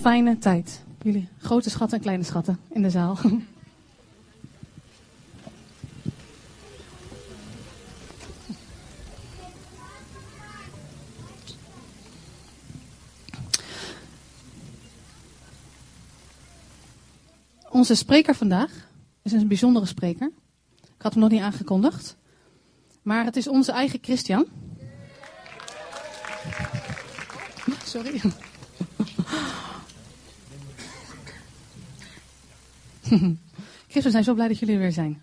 fijne tijd. Jullie grote schatten en kleine schatten in de zaal. Onze spreker vandaag is een bijzondere spreker. Ik had hem nog niet aangekondigd. Maar het is onze eigen Christian. Sorry. Chris, we zijn zo blij dat jullie er weer zijn.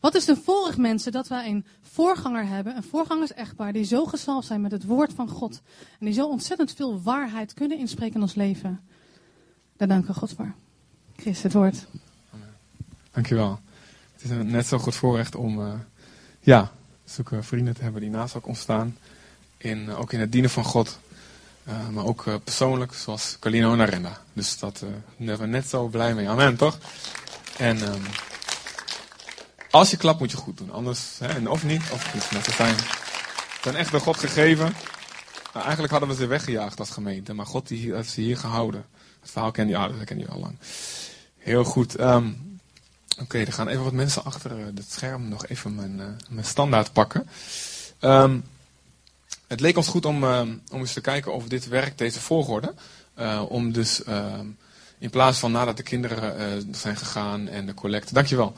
Wat is de vorig mensen dat wij een voorganger hebben, een voorgangers-echtpaar, die zo gezalfd zijn met het woord van God. En die zo ontzettend veel waarheid kunnen inspreken in ons leven. Daar danken we God voor. Chris, het woord. Dankjewel. Het is een net zo goed voorrecht om uh, ja, zulke vrienden te hebben die naast elkaar staan. In, uh, ook in het dienen van God. Uh, maar ook persoonlijk, zoals Carlino en Arenda. Dus dat zijn we net zo blij mee. Amen, toch? En um, als je klapt moet je goed doen. Anders, hè, of niet, of niet. Maar ze zijn, zijn echt door God gegeven. Nou, eigenlijk hadden we ze weggejaagd als gemeente. Maar God die, heeft ze hier gehouden. Het verhaal ken je, ja, dat ken je al lang. Heel goed. Um, Oké, okay, er gaan even wat mensen achter uh, het scherm nog even mijn, uh, mijn standaard pakken. Um, het leek ons goed om, uh, om eens te kijken of dit werkt, deze volgorde. om dus in plaats van nadat de kinderen zijn gegaan en de collecte, dankjewel,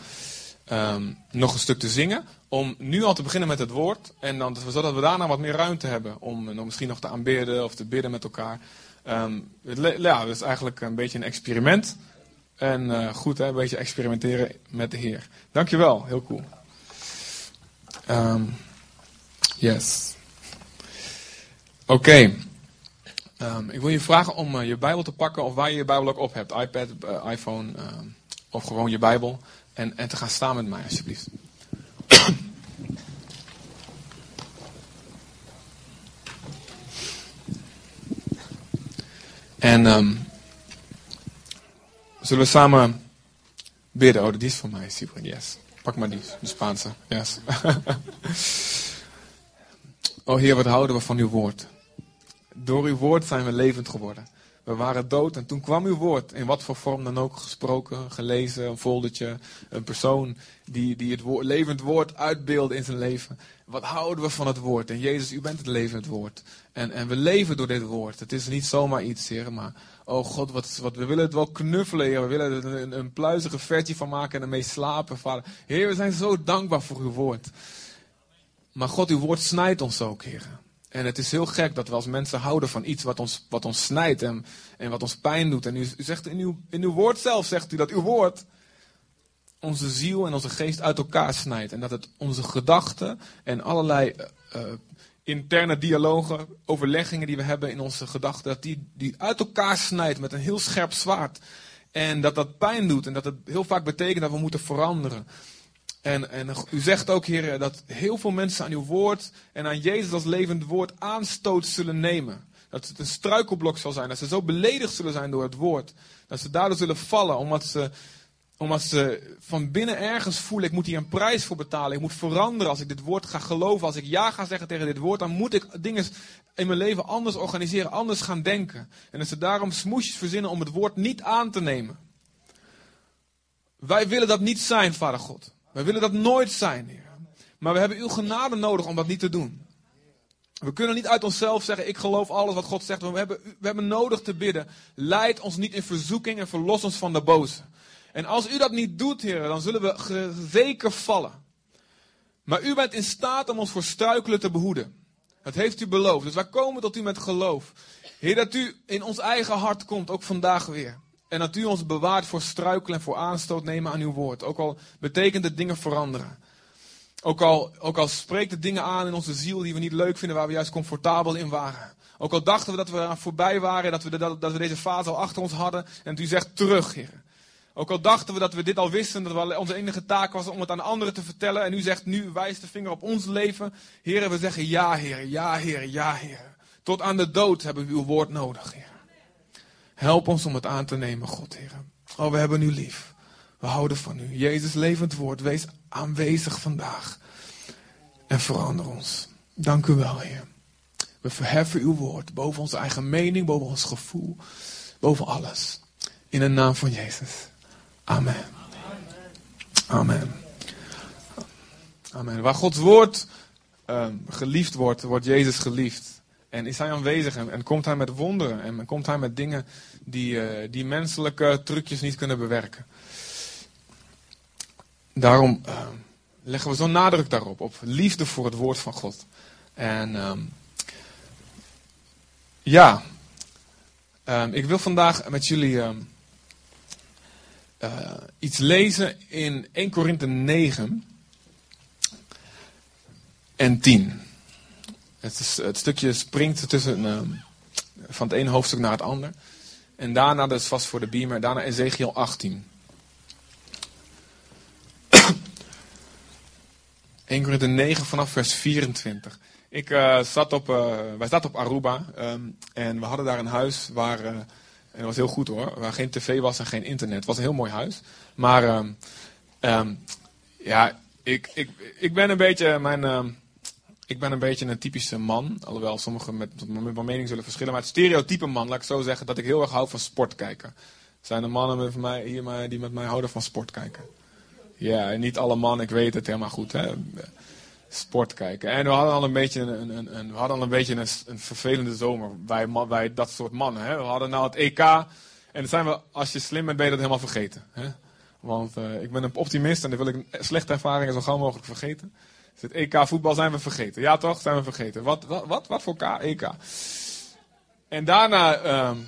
um, nog een stuk te zingen. Om nu al te beginnen met het woord. En dan, zodat we daarna wat meer ruimte hebben om, om misschien nog te aanbidden of te bidden met elkaar. Het, ja, dat is eigenlijk een beetje een experiment. En uh, goed, hè, een beetje experimenteren met de Heer. Dankjewel, heel cool. Yes. Oké. Um, ik wil je vragen om uh, je Bijbel te pakken of waar je je Bijbel ook op hebt. iPad, uh, iPhone of gewoon je Bijbel. En, en te gaan staan met mij, alsjeblieft. en um, zullen we samen bidden? Oh, die is voor mij, Sibren, yes. Pak maar die, de Spaanse, yes. oh Heer, wat houden we van uw woord. Door uw woord zijn we levend geworden. We waren dood en toen kwam uw woord, in wat voor vorm dan ook, gesproken, gelezen, een foldertje, een persoon die, die het woord, levend woord uitbeelde in zijn leven. Wat houden we van het woord? En Jezus, u bent het levend woord. En, en we leven door dit woord. Het is niet zomaar iets, Heer, maar, oh God, wat, wat, we willen het wel knuffelen. We willen er een, een pluizige versie van maken en ermee slapen, Vader. Heer, we zijn zo dankbaar voor uw woord. Maar God, uw woord snijdt ons ook, Heer. En het is heel gek dat we als mensen houden van iets wat ons, wat ons snijdt en, en wat ons pijn doet. En u, zegt in uw, in uw woord zelf, zegt u dat uw woord onze ziel en onze geest uit elkaar snijdt. En dat het onze gedachten en allerlei uh, interne dialogen, overleggingen die we hebben in onze gedachten, dat die, die uit elkaar snijdt met een heel scherp zwaard. En dat dat pijn doet en dat het heel vaak betekent dat we moeten veranderen. En, en u zegt ook, Heer, dat heel veel mensen aan uw woord en aan Jezus als levend woord aanstoot zullen nemen. Dat het een struikelblok zal zijn. Dat ze zo beledigd zullen zijn door het woord. Dat ze daardoor zullen vallen, omdat ze, omdat ze van binnen ergens voelen: ik moet hier een prijs voor betalen. Ik moet veranderen als ik dit woord ga geloven. Als ik ja ga zeggen tegen dit woord, dan moet ik dingen in mijn leven anders organiseren, anders gaan denken. En dat ze daarom smoesjes verzinnen om het woord niet aan te nemen. Wij willen dat niet zijn, Vader God. Wij willen dat nooit zijn, Heer. Maar we hebben uw genade nodig om dat niet te doen. We kunnen niet uit onszelf zeggen, ik geloof alles wat God zegt. We hebben, we hebben nodig te bidden. Leid ons niet in verzoeking en verlos ons van de boze. En als u dat niet doet, Heer, dan zullen we zeker vallen. Maar u bent in staat om ons voor struikelen te behoeden. Dat heeft u beloofd. Dus wij komen tot u met geloof. Heer, dat u in ons eigen hart komt, ook vandaag weer. En dat u ons bewaart voor struikelen en voor aanstoot nemen aan uw woord. Ook al betekent het dingen veranderen. Ook al, ook al spreekt het dingen aan in onze ziel die we niet leuk vinden, waar we juist comfortabel in waren. Ook al dachten we dat we er voorbij waren, dat we, de, dat we deze fase al achter ons hadden. En u zegt terug, Heer. Ook al dachten we dat we dit al wisten, dat onze enige taak was om het aan anderen te vertellen. En u zegt nu, wijst de vinger op ons leven. Heer, we zeggen ja, Heer, ja, Heer, ja, Heer. Tot aan de dood hebben we uw woord nodig. Help ons om het aan te nemen, God, Heer. Oh, we hebben u lief. We houden van u. Jezus levend woord, wees aanwezig vandaag. En verander ons. Dank u wel, Heer. We verheffen uw woord boven onze eigen mening, boven ons gevoel. boven alles. In de naam van Jezus. Amen. Amen. Amen. Waar Gods woord um, geliefd wordt, wordt Jezus geliefd. En is hij aanwezig en, en komt hij met wonderen en komt hij met dingen die, uh, die menselijke trucjes niet kunnen bewerken. Daarom uh, leggen we zo'n nadruk daarop, op liefde voor het woord van God. En um, ja, um, ik wil vandaag met jullie uh, iets lezen in 1 Korinthe 9 en 10. Het, is, het stukje springt tussen, van het ene hoofdstuk naar het ander. En daarna, dat is vast voor de beamer, daarna Ezekiel 18. 1 Korinthe 9 vanaf vers 24. Ik uh, zat op, uh, wij zaten op Aruba um, en we hadden daar een huis waar, uh, en dat was heel goed hoor, waar geen tv was en geen internet. Het was een heel mooi huis. Maar um, um, ja, ik, ik, ik ben een beetje, mijn, ik ben een beetje een typische man. Alhoewel sommigen met, met mijn mening zullen verschillen. Maar het stereotype man, laat ik zo zeggen, dat ik heel erg hou van sport kijken. Zijn er mannen met mij, hier die met mij houden van sport kijken? Ja, niet alle mannen, ik weet het helemaal goed. Hè? Sport kijken. En we hadden al een beetje een, een, een we hadden al een, beetje een, een vervelende zomer. Wij, dat soort mannen. Hè? We hadden nou het EK. En zijn we, als je slim bent, ben je dat helemaal vergeten. Hè? Want uh, ik ben een optimist en dan wil ik slechte ervaringen zo gauw mogelijk vergeten. Het EK voetbal zijn we vergeten. Ja toch? Zijn we vergeten. Wat, wat, wat, wat voor K? EK. En daarna... Um,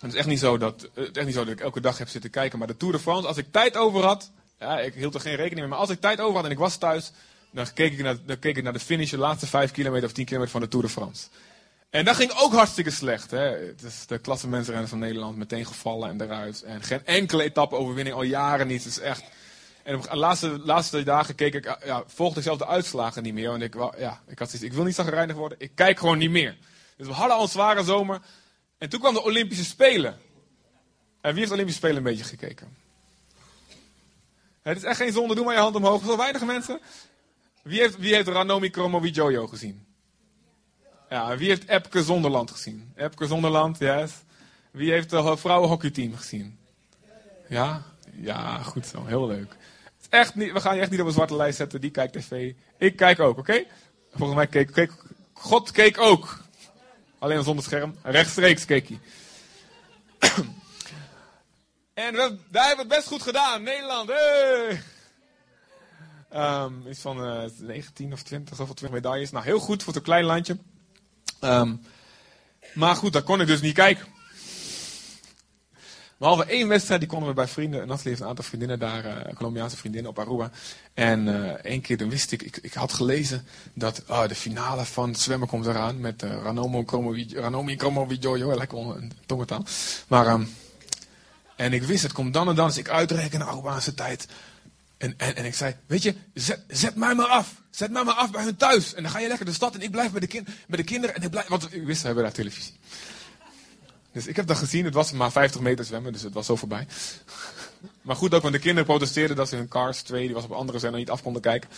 het is echt niet, zo dat, het echt niet zo dat ik elke dag heb zitten kijken. Maar de Tour de France, als ik tijd over had, ja, ik hield er geen rekening mee. Maar als ik tijd over had en ik was thuis, dan keek ik naar, dan keek ik naar de finish, de laatste 5 kilometer of 10 kilometer van de Tour de France. En dat ging ook hartstikke slecht. Hè. Het is de van Nederland meteen gevallen en eruit. En geen enkele etappe overwinning, al jaren niet. Het is echt... En de laatste, laatste dagen keek ik, ja, volgde ik zelf de uitslagen niet meer. Want ik, ja, ik had zoiets, ik wil niet zagrijnig worden, ik kijk gewoon niet meer. Dus we hadden al een zware zomer. En toen kwam de Olympische Spelen. En wie heeft de Olympische Spelen een beetje gekeken? Het is echt geen zonde, doe maar je hand omhoog. Zo weinig mensen. Wie heeft, wie heeft Ranomi Kromowidjojo gezien? Ja, wie heeft Epke Zonderland gezien? Epke Zonderland, yes. Wie heeft het vrouwenhockeyteam gezien? Ja? Ja, goed zo. Heel leuk. Echt niet, we gaan je echt niet op een zwarte lijst zetten. Die kijkt tv. Ik kijk ook, oké? Volgens mij keek, keek... God keek ook. Alleen zonder scherm. Rechtstreeks keek hij. En we, daar hebben we het best goed gedaan. Nederland, hey! Um, iets van uh, 19 of 20, zoveel 20 medailles. Nou, heel goed voor zo'n klein landje. Um, maar goed, daar kon ik dus niet kijken. Behalve één wedstrijd, die konden we bij vrienden. Nathalie heeft een aantal vriendinnen daar, uh, Colombiaanse vriendinnen op Aruba. En uh, één keer, dan wist ik, ik, had gelezen dat uh, de finale van zwemmen komt eraan. Met uh, Ranomo Ranomi Kromowidjojo, lekker een tongentaal. Maar... Um, en ik wist, het komt dan en dan, als ik uitreken Arubaanse tijd. En, en, en ik zei, weet je, zet, mij maar af. Zet mij maar af bij hun thuis. En dan ga je lekker de stad en ik blijf bij de, bij de kinderen. En ik blijf, want ik wist, we hebben daar televisie. Dus ik heb dat gezien. Het was maar 50 meter zwemmen, dus het was zo voorbij. Maar goed ook, want de kinderen protesteerden dat ze hun Cars 2, die was op andere zender, niet af konden kijken.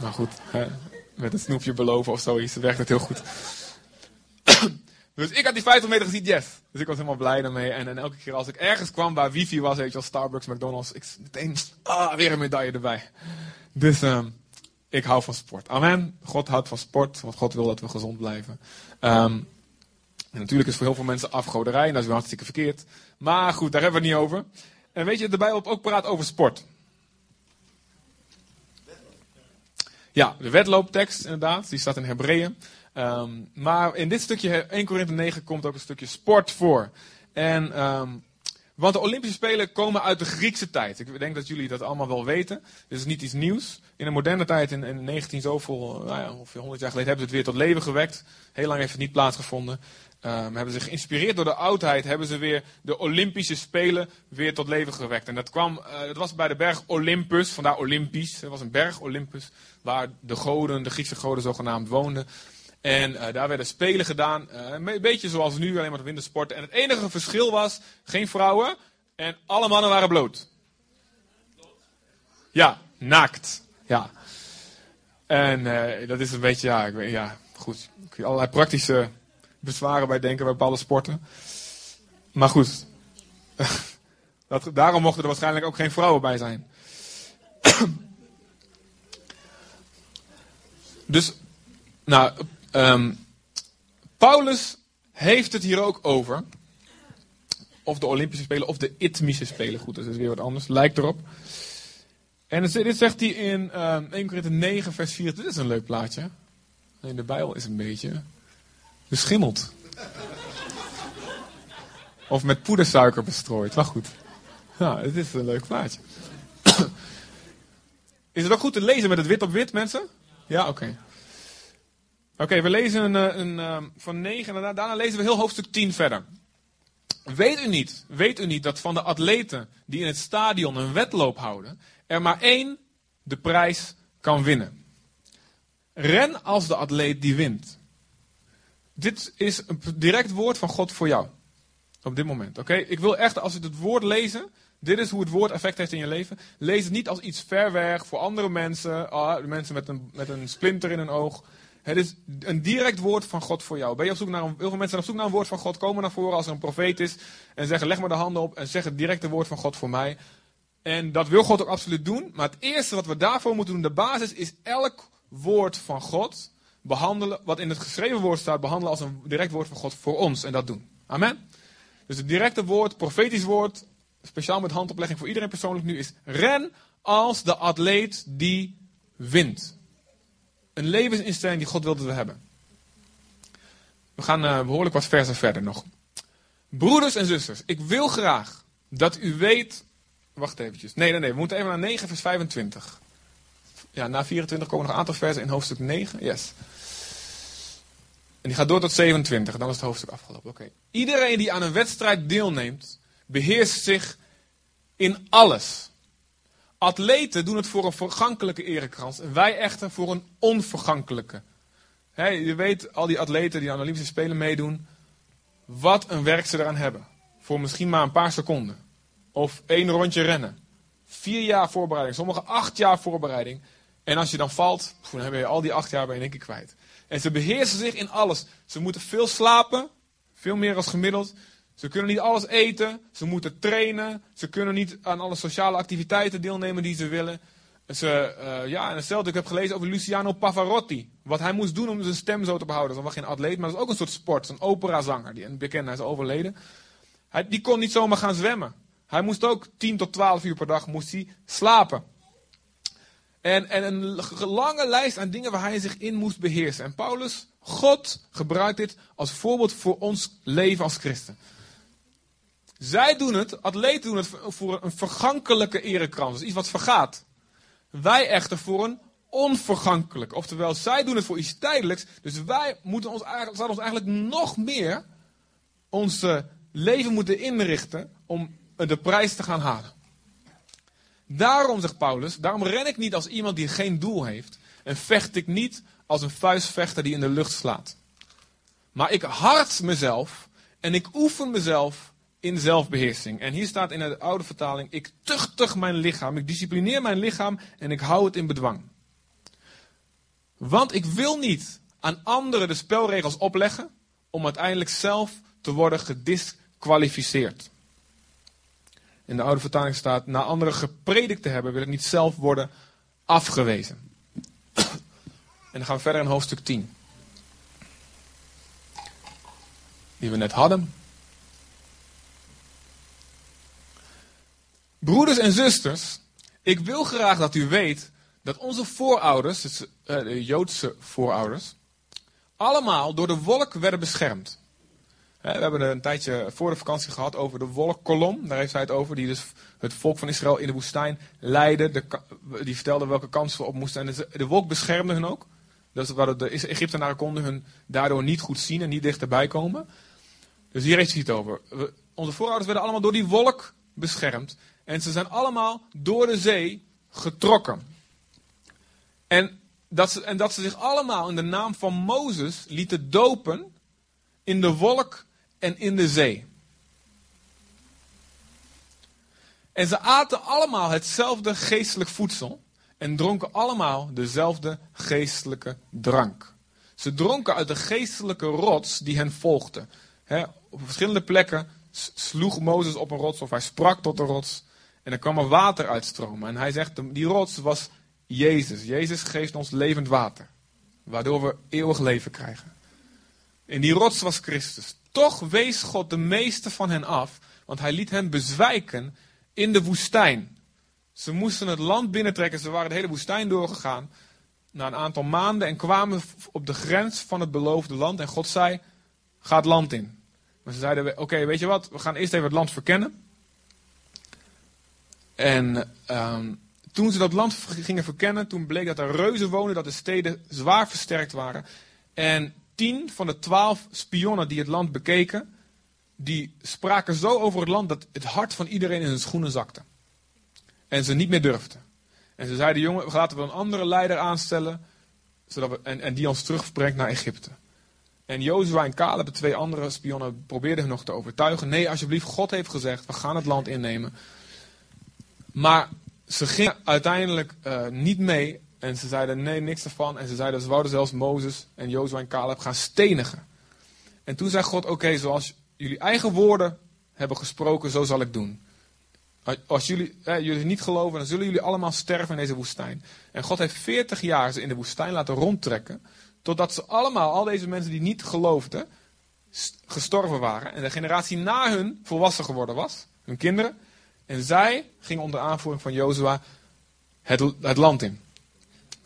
Maar goed, met een snoepje beloven of zoiets, werkt het heel goed. Dus ik had die 50 meter gezien, yes. Dus ik was helemaal blij daarmee. En, en elke keer als ik ergens kwam waar wifi was, weet je wel, Starbucks, McDonald's, ik meteen, ah, weer een medaille erbij. Dus um, ik hou van sport. Amen. God houdt van sport, want God wil dat we gezond blijven. Um, natuurlijk is voor heel veel mensen afgoderij, en dat is weer hartstikke verkeerd. Maar goed, daar hebben we het niet over. En weet je, de Bijbel ook praat over sport. Ja, de wedlooptekst inderdaad, die staat in Hebreeën. Um, maar in dit stukje 1 Korinthe 9 komt ook een stukje sport voor. En, um, want de Olympische Spelen komen uit de Griekse tijd. Ik denk dat jullie dat allemaal wel weten. Dit is niet iets nieuws. In de moderne tijd, in, in 19 zoveel, nou ja, ongeveer 100 jaar geleden, hebben ze het weer tot leven gewekt. Heel lang heeft het niet plaatsgevonden. Um, hebben ze geïnspireerd door de oudheid, hebben ze weer de Olympische Spelen weer tot leven gewekt. En dat kwam, uh, dat was bij de berg Olympus, vandaar Olympisch. Het was een berg Olympus, waar de goden, de Griekse goden zogenaamd woonden. En uh, daar werden spelen gedaan, uh, een beetje zoals nu, alleen maar wintersporten. En het enige verschil was, geen vrouwen en alle mannen waren bloot. Ja, naakt. Ja. En dat is een beetje, ja, ik weet, ja, goed. Allerlei praktische bezwaren bij denken bij bepaalde sporten. Maar goed, dat, daarom mochten er waarschijnlijk ook geen vrouwen bij zijn. dus, nou, ehm, Paulus heeft het hier ook over. Of de Olympische Spelen of de Itmische Spelen. Goed, dat is weer wat anders. Lijkt erop. En dit zegt hij in uh, 1 Korinther 9, vers 4. Dit is een leuk plaatje. In de Bijbel is een beetje beschimmeld. Of met poedersuiker bestrooid. Maar goed. Ja, dit is een leuk plaatje. Is het ook goed te lezen met het wit op wit, mensen? Ja, oké. Oké, we lezen een, eh, een, ehm, van 9 en daarna lezen we heel hoofdstuk 10 verder. Weet u niet, weet u niet dat van de atleten die in het stadion een wedloop houden, er maar één de prijs kan winnen? Ren als de atleet die wint. Dit is een direct woord van God voor jou. Op dit moment. Oké? Ik wil echt, als je het woord lezen, dit is hoe het woord effect heeft in je leven. Lees het niet als iets ver weg voor andere mensen. Ah, mensen met een, met een splinter in hun oog. Het is een direct woord van God voor jou. Ben je op zoek naar een, heel veel mensen zijn op zoek naar een woord van God. Komen naar voren als er een profeet is. En zeggen: leg maar de handen op. En zeg het directe woord van God voor mij. En dat wil God ook absoluut doen. Maar het eerste wat we daarvoor moeten doen, de basis, is elk woord van God behandelen. Wat in het geschreven woord staat, behandelen als een direct woord van God voor ons. En dat doen. Amen. Dus het directe woord, profetisch woord, speciaal met handoplegging voor iedereen persoonlijk nu, is ren als de atleet die wint. Een levensinstelling die God wil dat we hebben. We gaan uh, behoorlijk wat versen verder nog. Broeders en zusters, ik wil graag dat u weet. Wacht eventjes. Nee, nee, nee. We moeten even naar 9, vers 25. Ja, na 24 komen nog een aantal versen in hoofdstuk 9. Yes. Die gaat door tot 27. Dan is het hoofdstuk afgelopen. Iedereen die aan een wedstrijd deelneemt, beheerst zich in alles. Atleten doen het voor een vergankelijke erekrans. En wij echter voor een onvergankelijke. je weet, al die atleten die aan de Olympische Spelen meedoen. Wat een werk ze eraan hebben. Voor misschien maar een paar seconden. Of één rondje rennen. Vier jaar voorbereiding. Sommige acht jaar voorbereiding. En als je dan valt, dan heb je al die acht jaar bij in één keer kwijt. En ze beheersen zich in alles. Ze moeten veel slapen. Veel meer als gemiddeld. Ze kunnen niet alles eten. Ze moeten trainen. Ze kunnen niet aan alle sociale activiteiten deelnemen die ze willen. Ze, uh, ja, en hetzelfde, ik heb gelezen over Luciano Pavarotti. Wat hij moest doen om zijn stem zo te behouden. Dat was geen atleet, maar dat is ook een soort sport. Een operazanger. Die een hij is overleden. Hij, die kon niet zomaar gaan zwemmen. Hij moest ook 10 tot 12 uur per dag moest hij slapen. En, en een lange lijst aan dingen waar hij zich in moest beheersen. En Paulus, God gebruikt dit als voorbeeld voor ons leven als christen. Zij doen het, atleten doen het voor een vergankelijke erekrans. Dus iets wat vergaat. Wij echter voor een onvergankelijk. Oftewel, zij doen het voor iets tijdelijks. Dus wij moeten ons zouden ons eigenlijk nog meer ons leven moeten inrichten om de prijs te gaan halen. Daarom, zegt Paulus, daarom ren ik niet als iemand die geen doel heeft. En vecht ik niet als een vuistvechter die in de lucht slaat. Maar ik hart mezelf en ik oefen mezelf in zelfbeheersing. En hier staat in de oude vertaling: Ik tuchtig mijn lichaam, ik disciplineer mijn lichaam en ik hou het in bedwang. Want ik wil niet aan anderen de spelregels opleggen om uiteindelijk zelf te worden gedisqualificeerd. In de oude vertaling staat: Na anderen gepredikt te hebben, wil ik niet zelf worden afgewezen. En dan gaan we verder in hoofdstuk 10. Die we net hadden. Broeders en zusters, ik wil graag dat u weet dat onze voorouders, uh, de Joodse voorouders, allemaal door de wolk werden beschermd. We hebben een tijdje voor de vakantie gehad over de wolkkolom. Daar heeft hij het over. Die dus het volk van Israël in de woestijn leidde. De, die vertelde welke kansen we op moesten. En de, wolk beschermde hun ook. Is waar de Egyptenaren konden hun daardoor niet goed zien en niet dichterbij komen. Dus hier heeft hij het over. onze voorouders werden allemaal door die wolk beschermd. En ze zijn allemaal door de zee getrokken. En dat ze, en dat ze zich allemaal in de naam van Mozes lieten dopen in de wolk en in de zee. En ze aten allemaal hetzelfde geestelijk voedsel en dronken allemaal dezelfde geestelijke drank. Ze dronken uit de geestelijke rots die hen volgde. op verschillende plekken sloeg Mozes op een rots of hij sprak tot de rots. En er kwam er water uitstromen. En hij zegt, die rots was Jezus. Jezus geeft ons levend water. Waardoor we eeuwig leven krijgen. En die rots was Christus. Toch wees God de meeste van hen af. Want hij liet hen bezwijken in de woestijn. Ze moesten het land binnentrekken. Ze waren de hele woestijn doorgegaan. Na een aantal maanden en kwamen op de grens van het beloofde land. En God zei, ga het land in. Maar ze zeiden, oké, weet je wat, we gaan eerst even het land verkennen. En ehm, toen ze dat land gingen verkennen, toen bleek dat er reuzen wonen, dat de steden zwaar versterkt waren. En tien van de twaalf spionnen die het land bekeken, die spraken zo over het land dat het hart van iedereen in zijn schoenen zakte. En ze niet meer durfden. En ze zeiden, jongen, laten we een andere leider aanstellen, zodat we, en, en die ons terugbrengt naar Egypte. En Jozua en Caleb, de twee andere spionnen, probeerden hen nog te overtuigen. Nee, alsjeblieft, God heeft gezegd, we gaan het land innemen. Maar ze gingen uiteindelijk uh, niet mee. En ze zeiden nee, niks ervan. En ze zeiden, ze wouden zelfs Mozes en Jozua en Caleb gaan stenigen. En toen zei God, oké, zoals jullie eigen woorden hebben gesproken, zo zal ik doen. Als jullie, jullie niet geloven, dan zullen jullie allemaal sterven in deze woestijn. En God heeft 40 jaar ze in de woestijn laten rondtrekken. Totdat ze allemaal, al deze mensen die niet geloofden, gestorven waren. En de generatie na hun volwassen geworden was. Hun kinderen. En zij gingen onder aanvoering van Jozua het, het land in.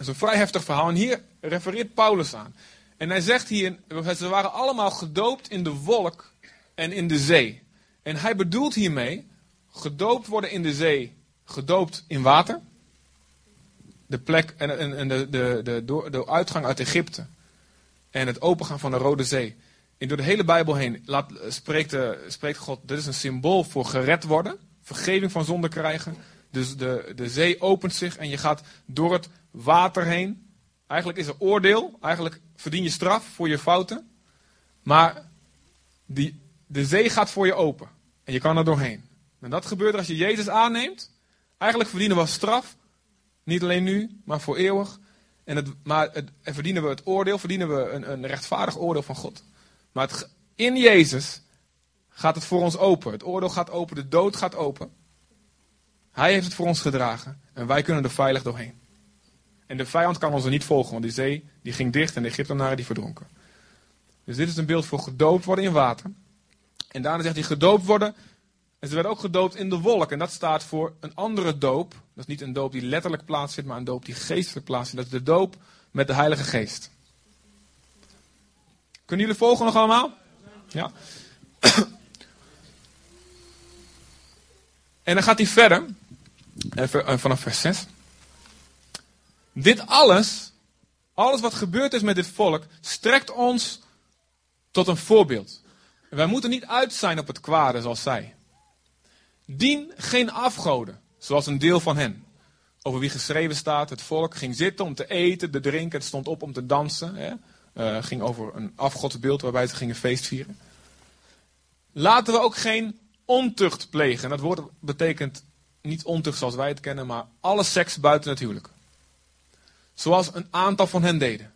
Is een vrij heftig verhaal. En hier refereert Paulus aan. En hij zegt hier, ze waren allemaal gedoopt in de wolk en in de zee. En hij bedoelt hiermee, gedoopt worden in de zee, gedoopt in water. De plek en, en, de, de, de, de, uitgang uit Egypte. En het opengaan van de Rode Zee. En door de hele Bijbel heen laat, spreekt, spreekt God, dit is een symbool voor gered worden vergeving van zonde krijgen. Dus de, de zee opent zich en je gaat door het water heen. Eigenlijk is er oordeel. Eigenlijk verdien je straf voor je fouten. Maar die, de zee gaat voor je open. En je kan er doorheen. En dat gebeurt als je Jezus aanneemt. Eigenlijk verdienen we straf. Niet alleen nu, maar voor eeuwig. En het, maar het, en verdienen we het oordeel, verdienen we een, een rechtvaardig oordeel van God. Maar in Jezus gaat het voor ons open. Het oordeel gaat open, de dood gaat open. Hij heeft het voor ons gedragen en wij kunnen er veilig doorheen. En de vijand kan ons er niet volgen, want die zee die ging dicht en de Egyptenaren die verdronken. Dus dit is een beeld voor gedoopt worden in water. En daarna zegt hij gedoopt worden. En ze werden ook gedoopt in de wolk. En dat staat voor een andere doop. Dat is niet een doop die letterlijk plaatsvindt, maar een doop die geestelijk plaatsvindt. Dat is de doop met de Heilige Geest. Kunnen jullie volgen nog allemaal? Ja. En dan gaat hij verder, eh, vanaf vers 6. Dit alles, alles wat gebeurd is met dit volk, strekt ons tot een voorbeeld. Wij moeten niet uit zijn op het kwade zoals zij. Dien geen afgoden, zoals een deel van hen. Over wie geschreven staat, het volk ging zitten om te eten, te drinken, het stond op om te dansen. Hè. Uh, ging over een afgodsbeeld waarbij ze gingen feestvieren. Laten we ook geen ontucht plegen. Dat woord betekent niet ontucht zoals wij het kennen, maar alle seks buiten het huwelijk. Zoals een aantal van hen deden.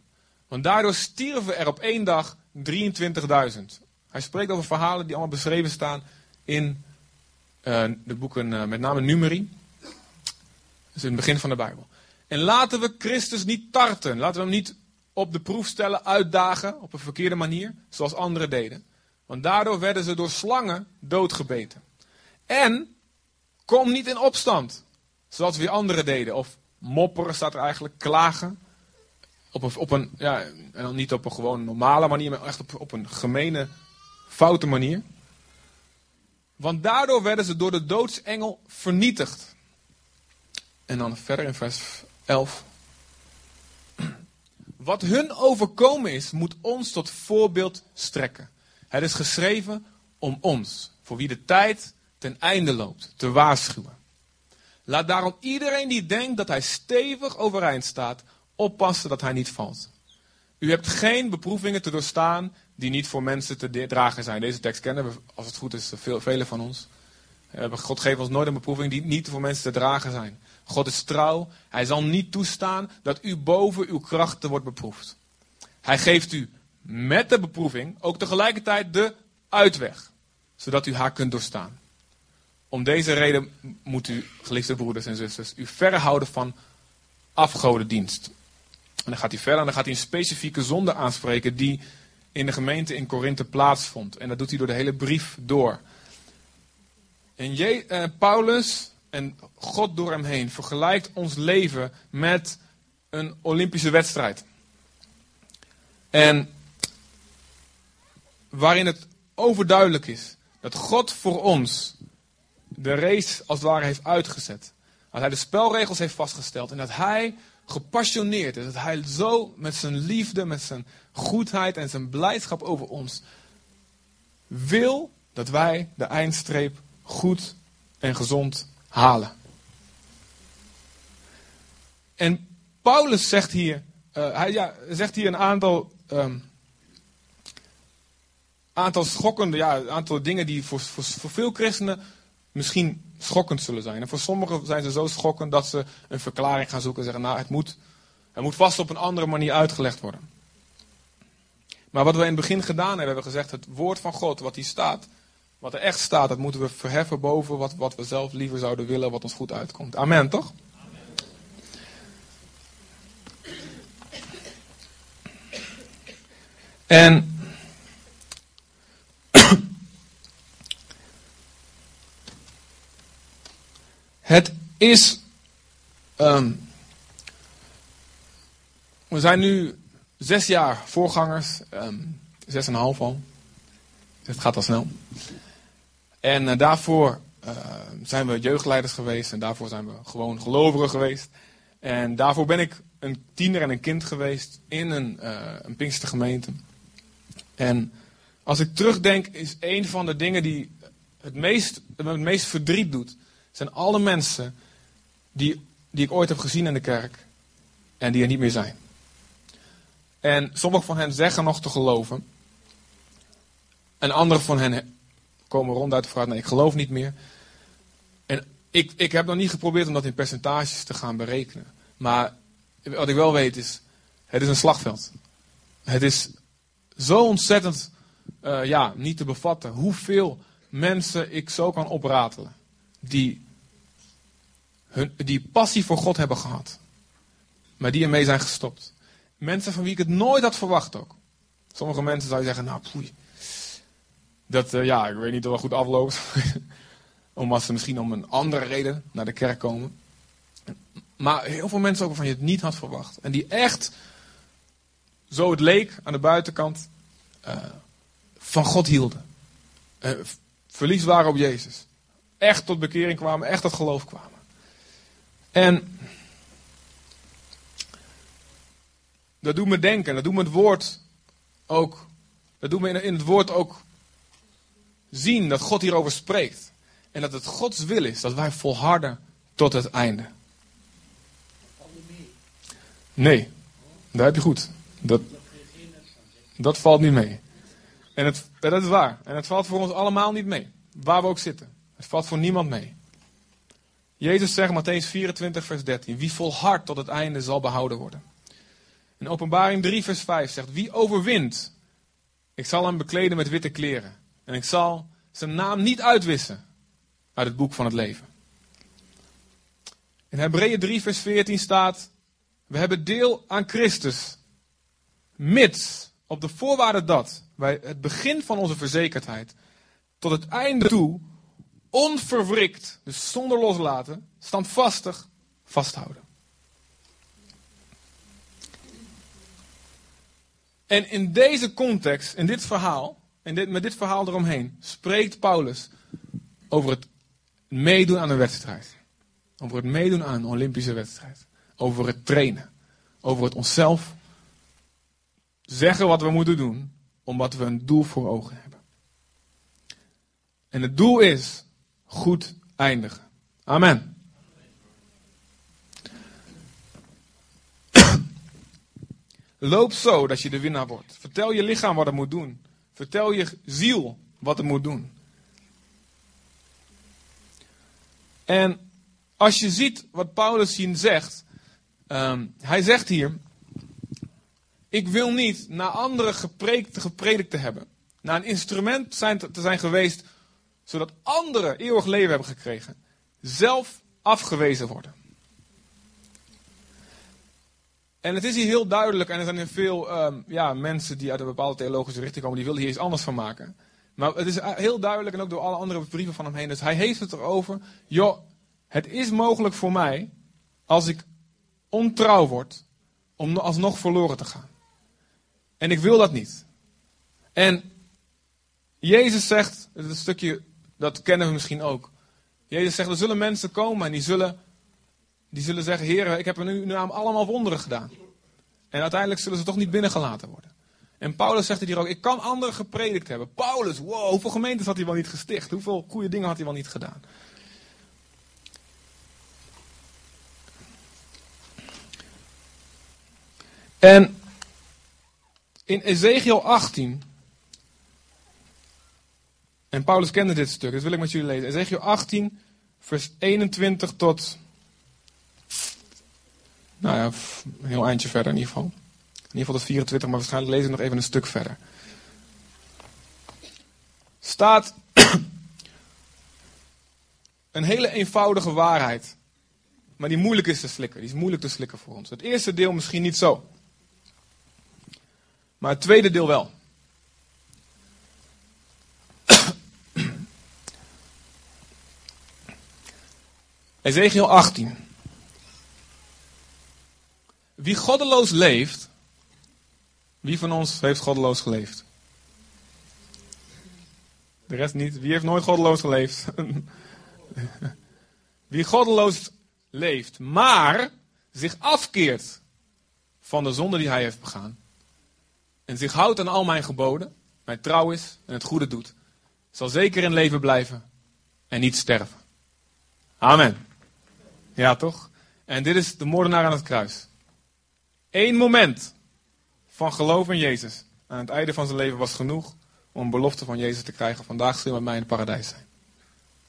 Want daardoor stierven er op één dag 23.000. Hij spreekt over verhalen die allemaal beschreven staan in uh, de boeken, uh, met name Numeri. Is in het begin van de Bijbel. En laten we Christus niet tarten. Laten we hem niet op de proef stellen, uitdagen op een verkeerde manier, zoals anderen deden. Want daardoor werden ze door slangen doodgebeten. En kom niet in opstand, zoals weer anderen deden. Of mopperen staat er eigenlijk, klagen. Op een, op een ja, niet op een gewoon normale manier, maar echt op, op een gemene, foute manier. Want daardoor werden ze door de doodsengel vernietigd. En dan verder in vers 11. Wat hun overkomen is, moet ons tot voorbeeld strekken. Het is geschreven om ons, voor wie de tijd ten einde loopt, te waarschuwen. Laat daarom iedereen die denkt dat hij stevig overeind staat, oppassen dat hij niet valt. U hebt geen beproevingen te doorstaan die niet voor mensen te dragen zijn. Deze tekst kennen we, als het goed is, veel, velen van ons. God geeft ons nooit een beproeving die niet voor mensen te dragen zijn. God is trouw. Hij zal niet toestaan dat u boven uw krachten wordt beproefd. Hij geeft u met de beproeving ook tegelijkertijd de uitweg. zodat u haar kunt doorstaan. Om deze reden moet u, geliefde broeders en zusters, u verre houden van afgodendienst. En dan gaat hij verder en dan gaat hij een specifieke zonde aanspreken die in de gemeente in Korinthe plaatsvond. En dat doet hij door de hele brief door. En eh, Paulus en God door hem heen vergelijkt ons leven met een Olympische wedstrijd. En waarin het overduidelijk is dat God voor ons de race als het ware heeft uitgezet. Dat hij de spelregels heeft vastgesteld en dat hij gepassioneerd is. Dat hij zo met zijn liefde, met zijn goedheid en zijn blijdschap over ons wil dat wij de eindstreep goed en gezond halen. En Paulus zegt hier, uh, hij ja, zegt hier een aantal, um, aantal schokkende, ja, aantal dingen die voor, voor, voor veel christenen misschien schokkend zullen zijn. En voor sommigen zijn ze zo schokkend dat ze een verklaring gaan zoeken en zeggen, nou het moet, het moet vast op een andere manier uitgelegd worden. Maar wat we in het begin gedaan hebben, hebben we gezegd, het woord van God, wat hier staat, wat er echt staat, dat moeten we verheffen boven wat, wat we zelf liever zouden willen, wat ons goed uitkomt. Amen, toch? En het is. Um, we zijn nu zes jaar voorgangers, um, zes en een half al. Het gaat al snel. En uh, daarvoor uh, zijn we jeugdleiders geweest en daarvoor zijn we gewoon gelovigen geweest. En daarvoor ben ik een tiener en een kind geweest in een, uh, een Pinkstergemeente. En als ik terugdenk, is een van de dingen die het meest, het meest verdriet doet, zijn alle mensen die, die ik ooit heb gezien in de kerk en die er niet meer zijn. En sommige van hen zeggen nog te geloven. En andere van hen komen ronduit de vraag, nee, ik geloof niet meer. En ik, ik heb nog niet geprobeerd om dat in percentages te gaan berekenen. Maar wat ik wel weet is, het is een slagveld. Het is zo ontzettend uh, ja, niet te bevatten hoeveel mensen ik zo kan opratelen. Die, hun, die passie voor God hebben gehad. Maar die ermee zijn gestopt. Mensen van wie ik het nooit had verwacht ook. Sommige mensen zou je zeggen, nou poei. Dat, uh, ja, ik weet niet of het goed afloopt. Omdat ze misschien om een andere reden naar de kerk komen. Maar heel veel mensen ook waarvan je het niet had verwacht. En die echt zo het leek aan de buitenkant, uh, van God hielden. Uh, verliefd waren op Jezus. Echt tot bekering kwamen, echt tot geloof kwamen. En dat doet me denken, dat doet me het woord ook, dat doet me in het woord ook zien dat God hierover spreekt. En dat het Gods wil is dat wij volharden tot het einde. Nee, daar heb je goed. Dat, dat valt niet mee. En het, dat is waar. En het valt voor ons allemaal niet mee. Waar we ook zitten. Het valt voor niemand mee. Jezus zegt Matthäus 24, vers 13. Wie volhardt tot het einde zal behouden worden. In openbaring 3, vers 5 zegt. Wie overwint, ik zal hem bekleden met witte kleren. En ik zal zijn naam niet uitwissen uit het boek van het leven. In Hebreeën 3, vers 14 staat. We hebben deel aan Christus. Mits op de voorwaarde dat wij het begin van onze verzekerdheid tot het einde toe onverwrikt, dus zonder loslaten, standvastig vasthouden. En in deze context, in dit verhaal, en dit, met dit verhaal eromheen, spreekt Paulus over het meedoen aan een wedstrijd. Over het meedoen aan een Olympische wedstrijd. Over het trainen. Over het onszelf zeggen wat we moeten doen, omdat we een doel voor ogen hebben. En het doel is goed eindigen. Amen. Loop zo dat je de winnaar wordt. Vertel je lichaam wat het moet doen. Vertel je ziel wat het moet doen. En als je ziet wat Paulus hier zegt, um, hij zegt hier, ik wil niet naar anderen gepredikt, gepredikt te hebben. Naar een instrument zijn, te zijn geweest zodat anderen eeuwig leven hebben gekregen, zelf afgewezen worden. En het is hier heel duidelijk, en er zijn veel um, ja, mensen die uit een bepaalde theologische richting komen, die willen hier iets anders van maken. Maar het is heel duidelijk, en ook door alle andere brieven van hem heen, dus hij heeft het erover, joh, het is mogelijk voor mij, als ik ontrouw word, om alsnog verloren te gaan. En ik wil dat niet. En Jezus zegt, het is een stukje, dat kennen we misschien ook. Jezus zegt, er zullen mensen komen en die zullen, die zullen zeggen, Heer, ik heb er nu naam allemaal wonderen gedaan. En uiteindelijk zullen ze toch niet binnengelaten worden. En Paulus zegt hier ook, ik kan anderen gepredikt hebben. Paulus, wow, hoeveel gemeentes had hij wel niet gesticht? Hoeveel goede dingen had hij wel niet gedaan? En in Ezekiel 18. En Paulus kende dit stuk, dat wil ik met jullie lezen. Ezekiel 18, vers 21 tot. Nou ja, een heel eindje verder in ieder geval. In ieder geval tot 24, maar waarschijnlijk lezen we nog even een stuk verder. Staat een hele eenvoudige waarheid. Maar die moeilijk is te slikken. Die is moeilijk te slikken voor ons. Het eerste deel misschien niet zo. Maar het tweede deel wel. Ezekiel 18. Wie goddeloos leeft, wie van ons heeft goddeloos geleefd? De rest niet. Wie heeft nooit goddeloos geleefd? Wie goddeloos leeft, maar zich afkeert van de zonde die hij heeft begaan en zich houdt aan al mijn geboden, mij trouw is en het goede doet, zal zeker in leven blijven en niet sterven. Amen. Ja, toch? En dit is de moordenaar aan het kruis. Eén moment van geloof in Jezus aan het einde van zijn leven was genoeg om een belofte van Jezus te krijgen. Vandaag zul je met mij in het paradijs zijn.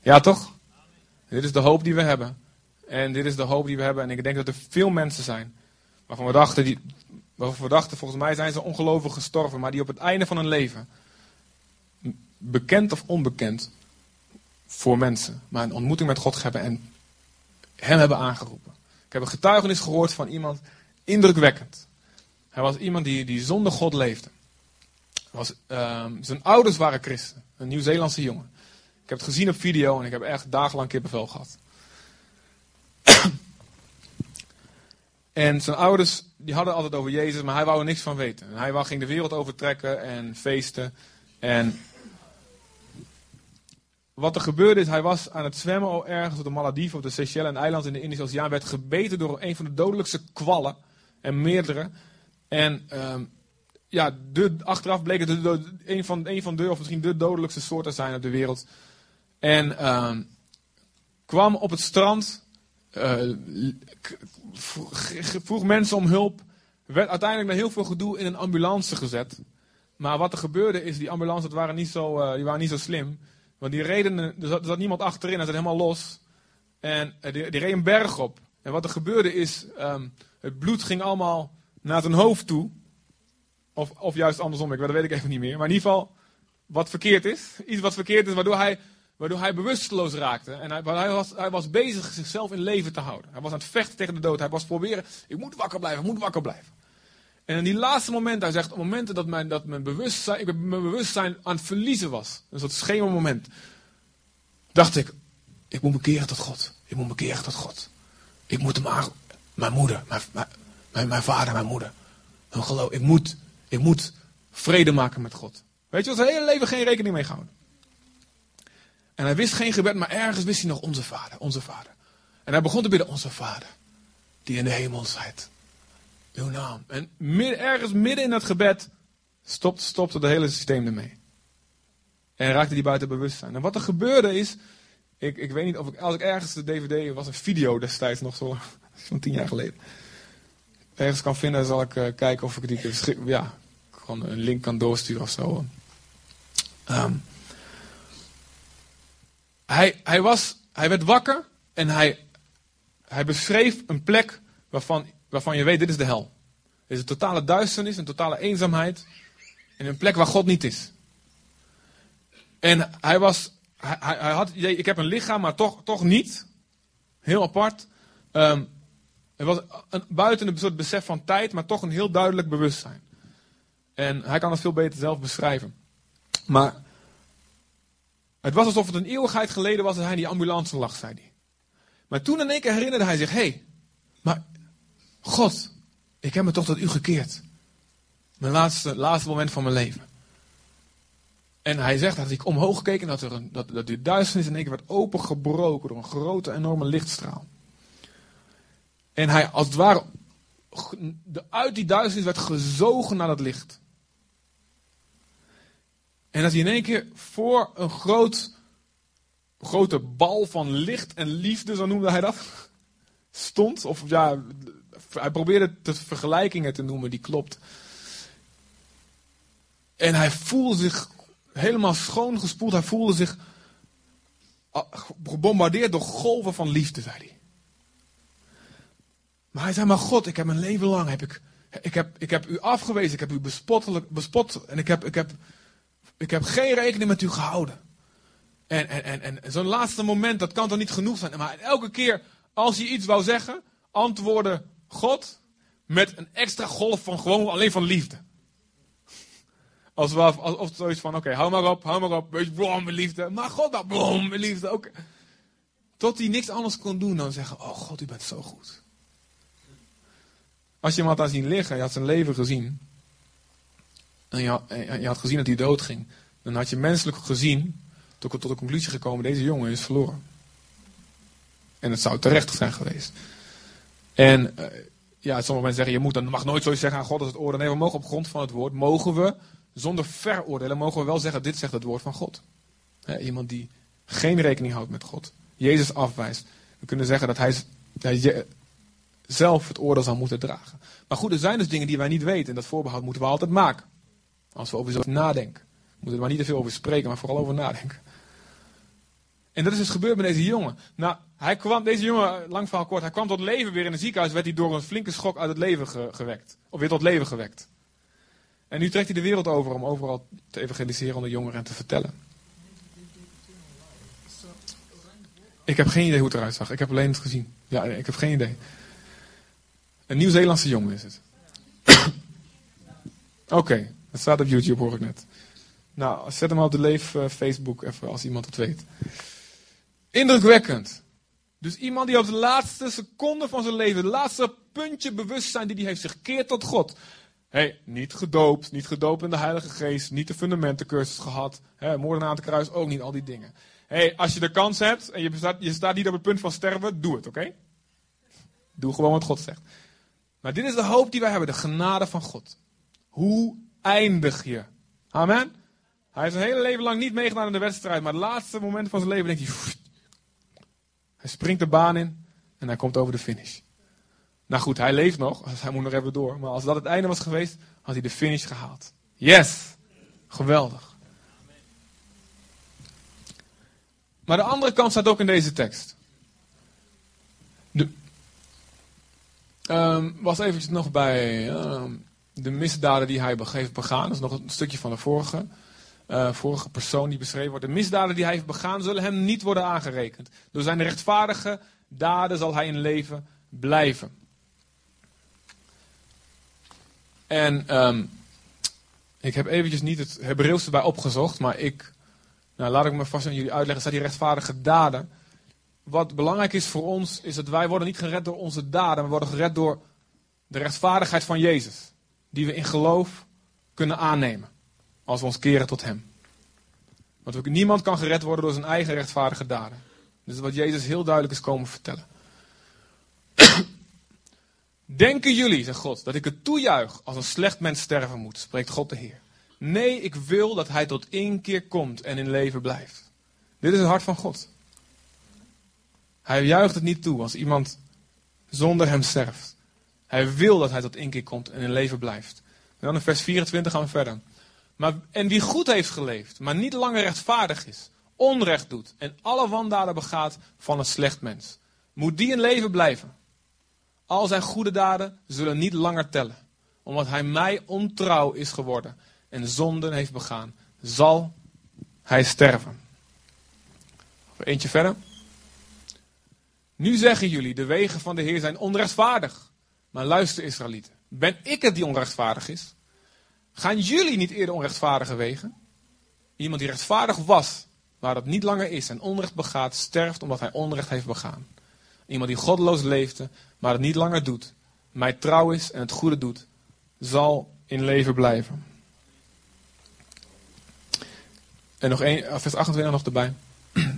Ja, toch? Dit is de hoop die we hebben. En dit is de hoop die we hebben. En ik denk dat er veel mensen zijn waarvan we dachten, die, waarvan we dachten volgens mij zijn ze ongelovig gestorven, maar die op het einde van hun leven, bekend of onbekend voor mensen, maar een ontmoeting met God hebben en hem hebben aangeroepen. Ik heb een getuigenis gehoord van iemand, indrukwekkend. Hij was iemand die, die zonder God leefde. Was, uh, zijn ouders waren christen, een Nieuw-Zeelandse jongen. Ik heb het gezien op video en ik heb echt dagenlang kippenvel gehad. En zijn ouders die hadden altijd over Jezus, maar hij wou er niks van weten. En hij ging de wereld overtrekken en feesten. En wat er gebeurde is, hij was aan het zwemmen ergens op de Malediven, op de Seychelles en eiland in de Indische Oceaan. Werd gebeten door een van de dodelijkste kwallen. En meerdere. En um, ja, de, achteraf bleek het een, van, een van de, of misschien de dodelijkste soorten zijn op de wereld. En um, kwam op het strand uh, vroeg mensen om hulp. Werd uiteindelijk na heel veel gedoe in een ambulance gezet. Maar wat er gebeurde is, die ambulances waren niet zo, uh, die waren niet zo slim. Want die reden, er zat, er zat niemand achterin, hij zat helemaal los. En uh, die, die reed een berg op. En wat er gebeurde is, um, het bloed ging allemaal naar zijn hoofd toe. Of, of juist andersom, ik, dat weet ik even niet meer. Maar in ieder geval, wat verkeerd is. Iets wat verkeerd is, waardoor hij Waardoor hij bewusteloos raakte. En hij, hij, was, hij was bezig zichzelf in leven te houden. Hij was aan het vechten tegen de dood. Hij was proberen, ik moet wakker blijven, ik moet wakker blijven. En in die laatste momenten, hij zegt, op momenten dat mijn, dat mijn bewustzijn, ik mijn bewustzijn aan het verliezen was. Een soort schemermoment. Dacht ik, ik moet bekeren tot God. Ik moet bekeren tot God. Ik moet hem aan, mijn moeder, mijn, mijn, mijn vader, mijn moeder. Hun geloof, ik moet, ik moet vrede maken met God. Weet je, zijn hele leven geen rekening mee gehouden. En hij wist geen gebed, maar ergens wist hij nog onze vader, onze vader. En hij begon te bidden, onze vader, die in de hemel zijt. Uw naam. En midden, ergens midden in dat gebed stopt, stopte het hele systeem ermee. En raakte hij buiten bewustzijn. En wat er gebeurde is, ik, ik weet niet of ik, als ik ergens de DVD, was een video destijds nog zo, zo'n tien jaar geleden. Ergens kan vinden, zal ik uh, kijken of ik die, ja, gewoon een link kan doorsturen of zo. Um, hij, hij, was, hij werd wakker en hij, hij beschreef een plek waarvan, waarvan je weet, dit is de hel. Dit is een totale duisternis, een totale eenzaamheid. En een plek waar God niet is. En hij was hij, hij, had het ik heb een lichaam, maar toch, toch niet. Heel apart. Ehm er was een, buiten een soort besef van tijd, maar toch een heel duidelijk bewustzijn. En hij kan het veel beter zelf beschrijven. Maar het was alsof het een eeuwigheid geleden was dat hij in die ambulance lag, zei hij. Maar toen in één keer herinnerde hij zich, hé, hey, maar God, ik heb me toch tot u gekeerd. Mijn laatste, laatste moment van mijn leven. En hij zegt dat ik omhoog keek en dat, er een, dat, dat die duisternis in één keer werd opengebroken door een grote, enorme lichtstraal. En hij als het ware uit die duisternis werd gezogen naar het licht. En dat hij in één keer voor een groot, grote bal van licht en liefde, zo noemde hij dat, stond. Of ja, hij probeerde het vergelijkingen te noemen, die klopt. En hij voelde zich helemaal schoongespoeld. Hij voelde zich ah, gebombardeerd door golven van liefde, zei hij. Maar hij zei, maar God, ik heb mijn leven lang, heb ik, ik, heb, ik heb u afgewezen, ik heb u bespottelijk, bespot en ik heb, ik, heb, ik heb geen rekening met u gehouden. En, en, en, en zo'n laatste moment, dat kan toch niet genoeg zijn. Maar elke keer als hij iets wou zeggen, antwoordde God met een extra golf van gewoon alleen van liefde. Als we, als, of zoiets van, oké, hou maar op, hou maar op, beetje blom liefde. Maar God, dat blom liefde. Ook. Tot hij niks anders kon doen dan zeggen, oh God, u bent zo goed. Als je hem had zien liggen, je had zijn leven gezien. En je had, je had gezien dat hij dood ging. Dan had je menselijk gezien, tot, tot de conclusie gekomen, deze jongen is verloren. En het zou terecht zijn geweest. En uh, ja, sommige mensen zeggen, je moet, mag nooit zoiets zeggen aan God als het oordeel. Nee, we mogen op grond van het woord, mogen we, zonder veroordelen, mogen we wel zeggen, dit zegt het woord van God. iemand die geen rekening houdt met God. Jezus afwijst. We kunnen zeggen dat hij, hij zelf het oordeel zou moeten dragen. Maar goed, er zijn dus dingen die wij niet weten. En dat voorbehoud moeten we altijd maken. Als we over zo nadenken. We moeten er maar niet te veel over spreken, maar vooral over nadenken. En dat is dus gebeurd met deze jongen. Nou, hij kwam, deze jongen, lang verhaal kort, hij kwam tot leven weer in het ziekenhuis. Werd hij door een flinke schok uit het leven gewekt. Of weer tot leven gewekt. En nu trekt hij de wereld over om overal te evangeliseren onder jongeren en te vertellen. Ik heb geen idee hoe het eruit zag. Ik heb alleen het gezien. Ja, ik heb geen idee. Een Nieuw-Zeelandse jongen is het. Oké, okay, dat staat op YouTube hoor ik net. Nou, zet hem op de leef uh, Facebook even als iemand het weet. Indrukwekkend. Dus iemand die op de laatste seconde van zijn leven, het laatste puntje bewustzijn die hij heeft, zich keert tot God. hey, niet gedoopt, niet gedoopt in de Heilige Geest, niet de fundamentencursus gehad, hey, moorden aan kruis ook niet, al die dingen. hey, als je de kans hebt en je staat, je staat niet op het punt van sterven, doe het, oké? Doe gewoon wat God zegt. Maar dit is de hoop die wij hebben, de genade van God. Hoe eindig je? Amen? Hij heeft zijn hele leven lang niet meegedaan in de wedstrijd, maar het laatste moment van zijn leven denkt hij, hij springt de baan in en hij komt over de finish. Nou goed, hij leeft nog, dus hij moet nog even door. Maar als dat het einde was geweest, had hij de finish gehaald. Yes! Geweldig. Maar de andere kant staat ook in deze tekst. De, um, was eventjes nog bij uh, de misdaden die hij heeft begaan. Dat is nog een stukje van de vorige, uh, vorige persoon die beschreven wordt. De misdaden die hij heeft begaan zullen hem niet worden aangerekend. Door zijn rechtvaardige daden zal hij in leven blijven. En um, ik heb eventjes niet het Hebreeuws erbij opgezocht, maar ik, nou, laat ik me vast aan jullie uitleggen, staat die rechtvaardige daden wat belangrijk is voor ons, is dat wij worden niet gered door onze daden, we worden gered door de rechtvaardigheid van Jezus. Die we in geloof kunnen aannemen. Als we ons keren tot Hem. Want niemand kan gered worden door zijn eigen rechtvaardige daden. Is wat Jezus heel duidelijk is komen vertellen. Denken jullie, zegt God, dat ik het toejuich als een slecht mens sterven moet, spreekt God de Heer. Nee, ik wil dat hij tot inkeer komt en in leven blijft. Dit is het hart van God. Hij juicht het niet toe als iemand zonder hem sterft. Hij wil dat hij tot inkeer komt en in leven blijft. En dan in vers 24 gaan we verder. Maar, en wie goed heeft geleefd, maar niet langer rechtvaardig is, onrecht doet en alle wandaden begaat van een slecht mens, moet die in leven blijven. Al zijn goede daden zullen niet langer tellen, omdat hij mij ontrouw is geworden en zonden heeft begaan, zal hij sterven. Eentje verder. Nu zeggen jullie, de wegen van de Heer zijn onrechtvaardig. Maar luister Israëlieten, ben ik het die onrechtvaardig is? Gaan jullie niet eerder onrechtvaardige wegen? Iemand die rechtvaardig was, maar dat niet langer is en onrecht begaat, sterft omdat hij onrecht heeft begaan. Iemand die goddeloos leefde, maar het niet langer doet, mij trouw is en het goede doet, zal in leven blijven. En nog één, vers 28 nog erbij.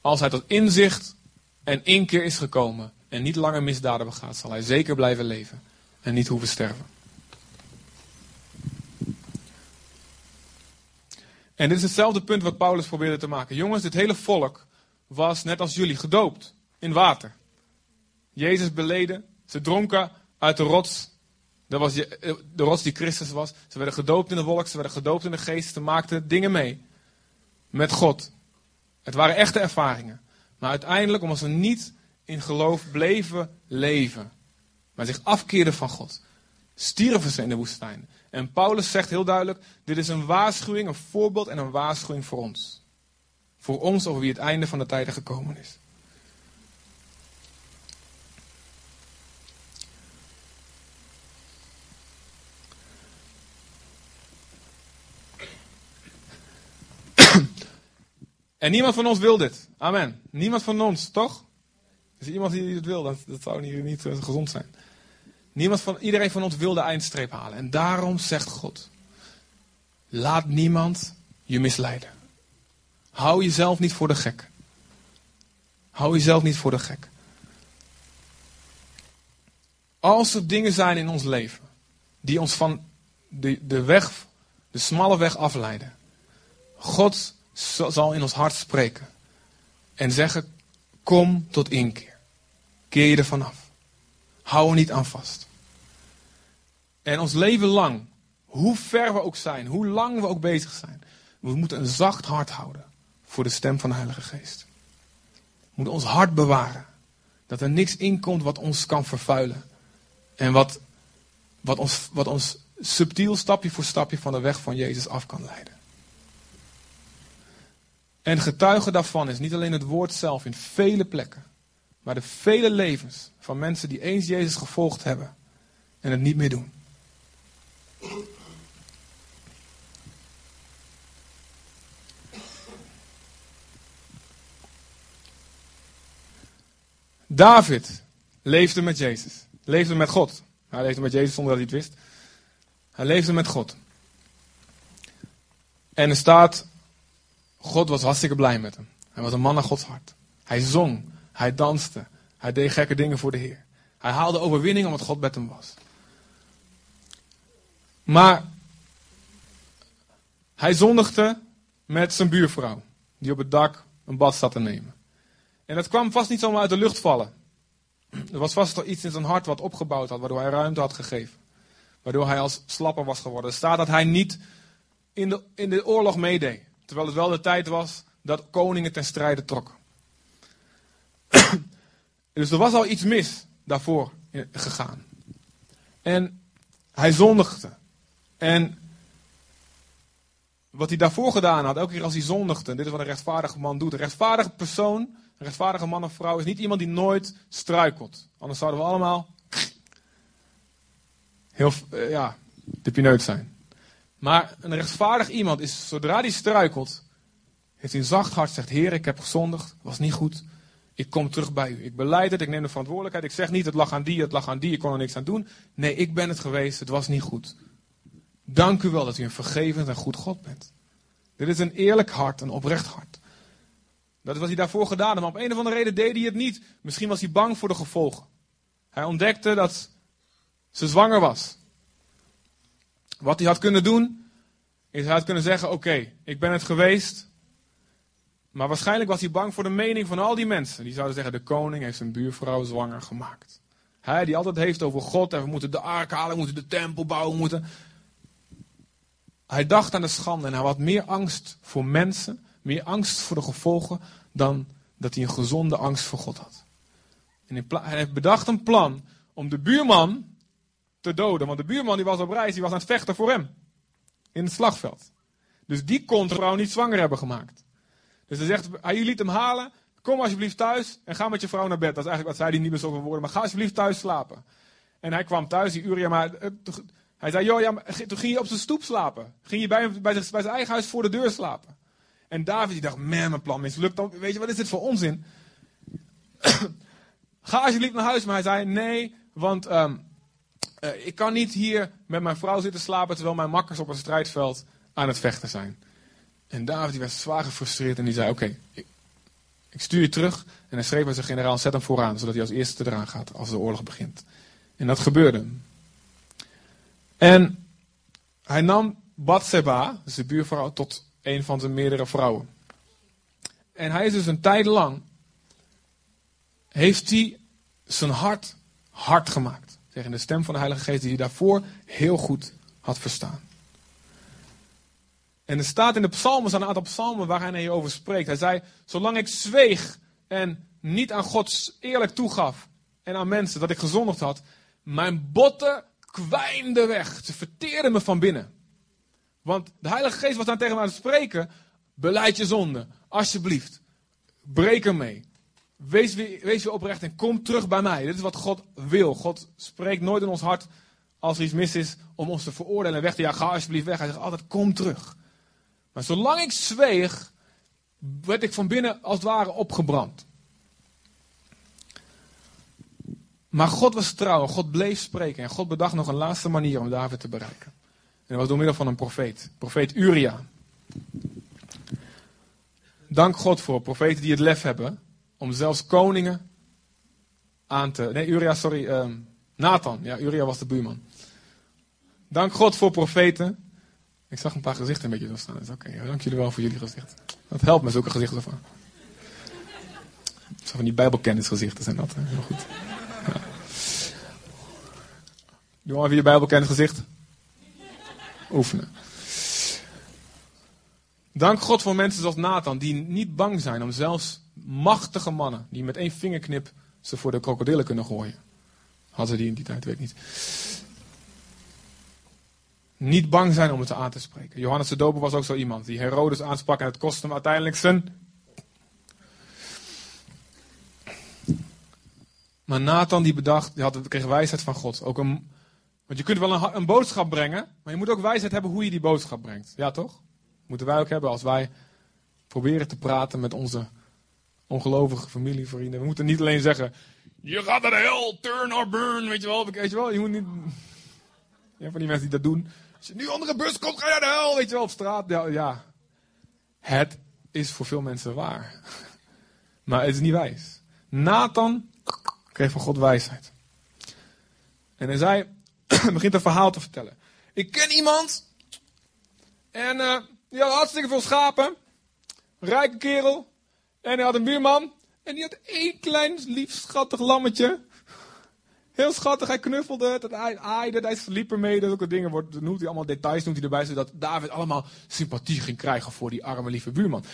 Als hij tot inzicht en inkeer is gekomen en niet langer misdaden begaat, zal hij zeker blijven leven en niet hoeven sterven. En dit is hetzelfde punt wat Paulus probeerde te maken. Jongens, dit hele volk was net als jullie gedoopt in water. Jezus beleden, ze dronken uit de rots. Dat was de rots die Christus was. Ze werden gedoopt in de wolk, ze werden gedoopt in de geest, ze maakten dingen mee met God. Het waren echte ervaringen. Maar uiteindelijk, omdat ze niet in geloof bleven leven, maar zich afkeerden van God, stierven ze in de woestijn. En Paulus zegt heel duidelijk: dit is een waarschuwing, een voorbeeld en een waarschuwing voor ons. Voor ons over wie het einde van de tijden gekomen is. En niemand van ons wil dit. Amen. Niemand van ons, toch? Is er iemand die het wil? Dat, dat zou niet, niet uh, gezond zijn. Niemand van, iedereen van ons wil de eindstreep halen. En daarom zegt God: Laat niemand je misleiden. Hou jezelf niet voor de gek. Hou jezelf niet voor de gek. Als er dingen zijn in ons leven die ons van de, de weg, de smalle weg afleiden. God zal in ons hart spreken. En zeggen, kom tot inkeer. Keer je er vanaf. Hou er niet aan vast. En ons leven lang, hoe ver we ook zijn, hoe lang we ook bezig zijn, we moeten een zacht hart houden voor de stem van de Heilige Geest. We moeten ons hart bewaren. Dat er niks inkomt wat ons kan vervuilen. En wat, wat, ons, wat ons subtiel stapje voor stapje van de weg van Jezus af kan leiden. En getuige daarvan is niet alleen het woord zelf in vele plekken, maar de vele levens van mensen die eens Jezus gevolgd hebben en het niet meer doen. David leefde met Jezus. Leefde met God. Hij leefde met Jezus zonder dat hij het wist. Hij leefde met God. En er staat, God was hartstikke blij met hem. Hij was een man naar Gods hart. Hij zong, hij danste, hij deed gekke dingen voor de Heer. Hij haalde overwinning omdat God met hem was. Maar hij zondigde met zijn buurvrouw, die op het dak een bad zat te nemen. En dat kwam vast niet zomaar uit de lucht vallen. Er was vast toch iets in zijn hart wat opgebouwd had, waardoor hij ruimte had gegeven. Waardoor hij als slapper was geworden. Er staat dat hij niet in de, in de oorlog meedeed. Terwijl het wel de tijd was dat koningen ten strijde trokken. dus er was al iets mis daarvoor gegaan. En hij zondigde. En wat hij daarvoor gedaan had, elke keer als hij zondigde, dit is wat een rechtvaardige man doet. Een rechtvaardige persoon, een rechtvaardige man of vrouw, is niet iemand die nooit struikelt. Anders zouden we allemaal heel, uh, ja, de pineut zijn. Maar een rechtvaardig iemand is, zodra hij struikelt, heeft hij een zacht hart, zegt, Heer, ik heb gezondigd, was niet goed. Ik kom terug bij u. Ik beleid het, ik neem de verantwoordelijkheid. Ik zeg niet, het lag aan die, het lag aan die, ik kon er niks aan doen. Nee, ik ben het geweest, het was niet goed. Dank u wel dat u een vergevend en goed God bent. Dit is een eerlijk hart, een oprecht hart. Dat is wat hij daarvoor gedaan had, maar op een of andere reden deed hij het niet. Misschien was hij bang voor de gevolgen. Hij ontdekte dat ze zwanger was. Wat hij had kunnen doen, is hij had kunnen zeggen: Oké, ik ben het geweest. Maar waarschijnlijk was hij bang voor de mening van al die mensen. Die zouden zeggen: De koning heeft zijn buurvrouw zwanger gemaakt. Hij die altijd heeft over God en we moeten de ark halen, we moeten de tempel bouwen, we moeten. Hij dacht aan de schande en hij had meer angst voor mensen, meer angst voor de gevolgen, dan dat hij een gezonde angst voor God had. En hij heeft bedacht een plan om de buurman te doden. Want de buurman die was op reis, die was aan het vechten voor hem. In het slagveld. Dus die kon de vrouw niet zwanger hebben gemaakt. Dus hij zegt, hij liet hem halen. Kom alsjeblieft thuis en ga met je vrouw naar bed. Dat is eigenlijk wat zei hij niet meer zoveel woorden. Maar ga alsjeblieft thuis slapen. En hij kwam thuis, die Uria, maar eh, hij zei, joh, ja, toen ging je op zijn stoep slapen. Ging je bij, bij, zijn, eigen huis voor de deur slapen. En David die dacht, man, mijn plan mislukt dan. Weet je, wat is dit voor onzin? Ga alsjeblieft naar huis. Maar hij zei, nee, want uh, uh, ik kan niet hier met mijn vrouw zitten slapen... terwijl mijn makkers op een strijdveld aan het vechten zijn. En David die werd zwaar gefrustreerd en die zei, oké, ik, stuur je terug. En hij schreef bij zijn generaal, zet hem vooraan, zodat hij als eerste eraan gaat als de oorlog begint. En dat gebeurde. En hij nam Bathseba, dus de buurvrouw, tot een van zijn meerdere vrouwen. En hij is dus een tijd lang, heeft hij zijn hart hard gemaakt. Tegen de stem van de Heilige Geest die hij daarvoor heel goed had verstaan. En er staat in de psalmen, een aantal psalmen waar hij hierover spreekt. Hij zei, zolang ik zweeg en niet aan God eerlijk toegaf en aan mensen dat ik gezondigd had, mijn botten kwijnden weg. Ze verteerden me van binnen. Want de Heilige Geest was dan tegen mij aan het spreken. Beleid je zonde. Alsjeblieft. Breek ermee. Wees weer, wees weer oprecht en kom terug bij mij. Dit is wat God wil. God spreekt nooit in ons hart als er iets mis is om ons te veroordelen en weg te jagen. Ga alsjeblieft weg. Hij zegt altijd kom terug. Maar zolang ik zweeg, werd ik van binnen als het ware opgebrand. Maar God was trouw God bleef spreken. En God bedacht nog een laatste manier om David te bereiken. En dat was door middel van een profeet. Profeet Uria. Dank God voor profeten die het lef hebben om zelfs koningen aan te... Nee, Uria, sorry. Uh, Nathan. Ja, Uria was de buurman. Dank God voor profeten. Ik zag een paar gezichten een beetje zo staan. Oké, dank jullie wel voor jullie gezicht. Dat helpt me, zulke gezichten van. Zo van die bijbelkennisgezichten zijn dat. Heel goed. Ja. Doe maar even je bijbelkennisgezicht oefenen. Dank God voor mensen zoals Nathan, die niet bang zijn om zelfs machtige mannen, die met één vingerknip ze voor de krokodillen kunnen gooien. Hadden ze die in die tijd, weet ik niet. Niet bang zijn om het aan te spreken. Johannes de Doper was ook zo iemand die Herodes aansprak en het kostte hem uiteindelijk zijn. Maar Nathan die bedacht, die had, kreeg wijsheid van God. Ook een, want je kunt wel een, een, boodschap brengen, maar je moet ook wijsheid hebben hoe je die boodschap brengt. Ja, toch? Moeten wij ook hebben als wij proberen te praten met onze ongelovige familievrienden. We moeten niet alleen zeggen: Je gaat naar de hel, turn or burn. Weet je wel? Weet je, wel? je moet niet. Ja, van die mensen die dat doen. Als je nu onder een bus komt, ga je naar de hel. Weet je wel, op straat. Ja, ja. Het is voor veel mensen waar. Maar het is niet wijs. Nathan kreeg van God wijsheid. En hij zei: begint een verhaal te vertellen. Ik ken iemand. En uh, die had hartstikke veel schapen. Rijke kerel. En hij had een buurman. En die had één klein, lief, schattig lammetje. Heel schattig, hij knuffelde het, hij aaide, hij sliep ermee. Dat ook dingen wordt, noemt hij allemaal details noemt hij erbij, zodat David allemaal sympathie ging krijgen voor die arme, lieve buurman.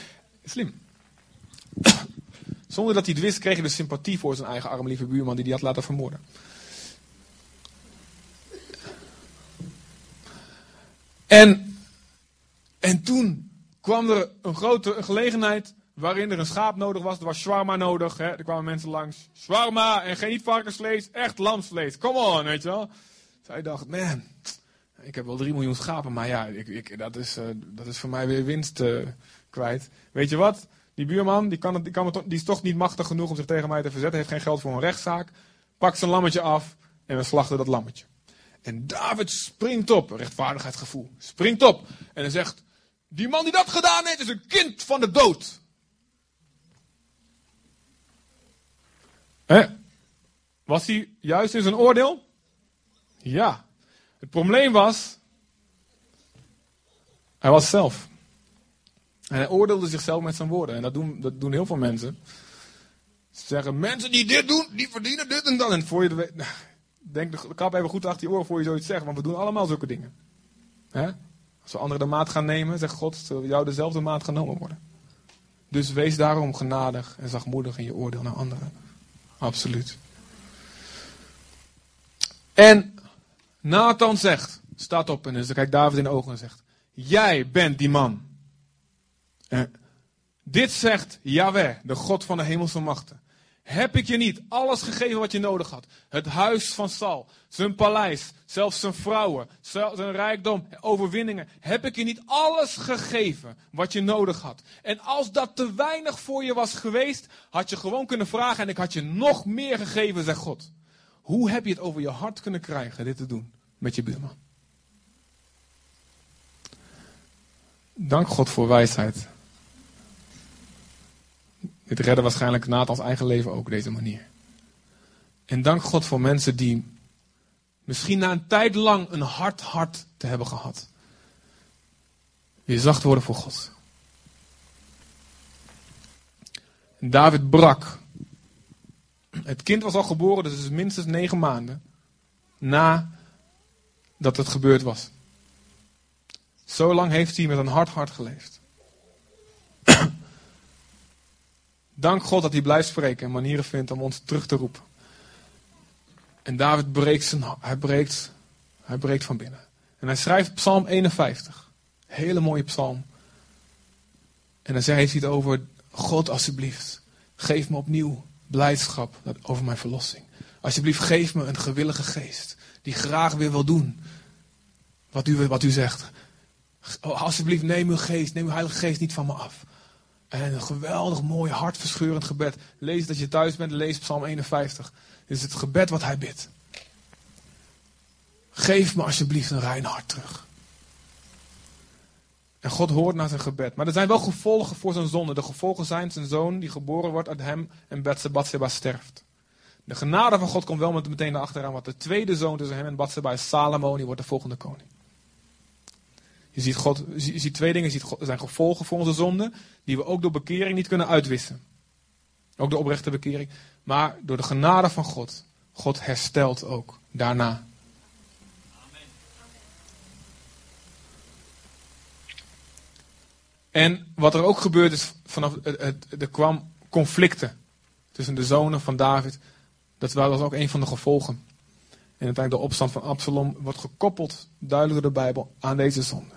Slim. Zonder dat hij het wist, kreeg hij dus sympathie voor zijn eigen arme, lieve buurman die hij had laten vermoorden. En, en toen kwam er een grote gelegenheid waarin er een schaap nodig was. Er was shawarma nodig. Hè? Er kwamen mensen langs. Shawarma en geen varkensvlees, echt lamsvlees. Come on, weet je wel. Zij dacht, man, ik heb wel 3 miljoen schapen, maar ja, ik, ik, dat, is, uh, dat is voor mij weer winst uh, kwijt. Weet je wat? Die buurman, die, kan het, die, kan het, die is toch niet machtig genoeg om zich tegen mij te verzetten. Heeft geen geld voor een rechtszaak. Pakt zijn lammetje af en we slachten dat lammetje. En David springt op, rechtvaardigheidsgevoel, springt op en hij zegt, die man die dat gedaan heeft is een kind van de dood. Hè? Was hij juist in zijn oordeel? Ja. Het probleem was, hij was zelf. En hij oordeelde zichzelf met zijn woorden. En dat doen, dat doen heel veel mensen. Ze zeggen, mensen die dit doen, die verdienen dit en dat. En voor je weet, denk de kap even goed achter je oren voor je zoiets zegt, want we doen allemaal zulke dingen. Als we anderen de maat gaan nemen, zegt God, zullen jou dezelfde maat genomen worden. Dus wees daarom genadig en zachtmoedig in je oordeel naar anderen. Absoluut. En Nathan zegt, staat op en dus kijkt David in de ogen en zegt, jij bent die man. En Dit zegt Yahweh, de God van de hemelse machten. Heb ik je niet alles gegeven wat je nodig had? Het huis van Sal, zijn paleis, zelfs zijn vrouwen, zijn rijkdom, overwinningen. Heb ik je niet alles gegeven wat je nodig had? En als dat te weinig voor je was geweest, had je gewoon kunnen vragen en ik had je nog meer gegeven, zegt God. Hoe heb je het over je hart kunnen krijgen dit te doen met je buurman? Dank God voor wijsheid. Dit redde waarschijnlijk Nathans eigen leven ook deze manier. En dank God voor mensen die misschien na een tijd lang een hard hart te hebben gehad. Weer zacht worden voor God. David brak. Het kind was al geboren, dus het is minstens negen maanden na dat het gebeurd was. Zo lang heeft hij met een hard hart geleefd. Dank God dat hij blijft spreken en manieren vindt om ons terug te roepen. En David breekt, zijn, hij breekt, hij breekt van binnen. En hij schrijft Psalm 51. Hele mooie psalm. En dan zegt hij het over, God alsjeblieft, geef me opnieuw blijdschap over mijn verlossing. Alsjeblieft, geef me een gewillige geest, die graag weer wil doen wat u, wat u zegt. Alsjeblieft, neem uw geest, neem uw heilige geest niet van me af. En een geweldig mooi, hartverscheurend gebed. Lees dat je thuis bent, lees Psalm 51. Dit is het gebed wat hij bidt. Geef me alsjeblieft een rein hart terug. En God hoort naar zijn gebed. Maar er zijn wel gevolgen voor zijn zonde. De gevolgen zijn zijn zoon die geboren wordt uit hem en Bathsheba sterft. De genade van God komt wel met meteen achteraan. Want de tweede zoon tussen hem en Bathsheba is Salomo. Die wordt de volgende koning. Je ziet, God, je ziet twee dingen. Je ziet, er zijn gevolgen voor onze zonde. Die we ook door bekering niet kunnen uitwissen. Ook door oprechte bekering. Maar door de genade van God. God herstelt ook daarna. En wat er ook gebeurd is, vanaf het, er kwam conflicten tussen de zonen van David. Dat was ook een van de gevolgen. En uiteindelijk de opstand van Absalom wordt gekoppeld, duidelijk door de Bijbel, aan deze zonde.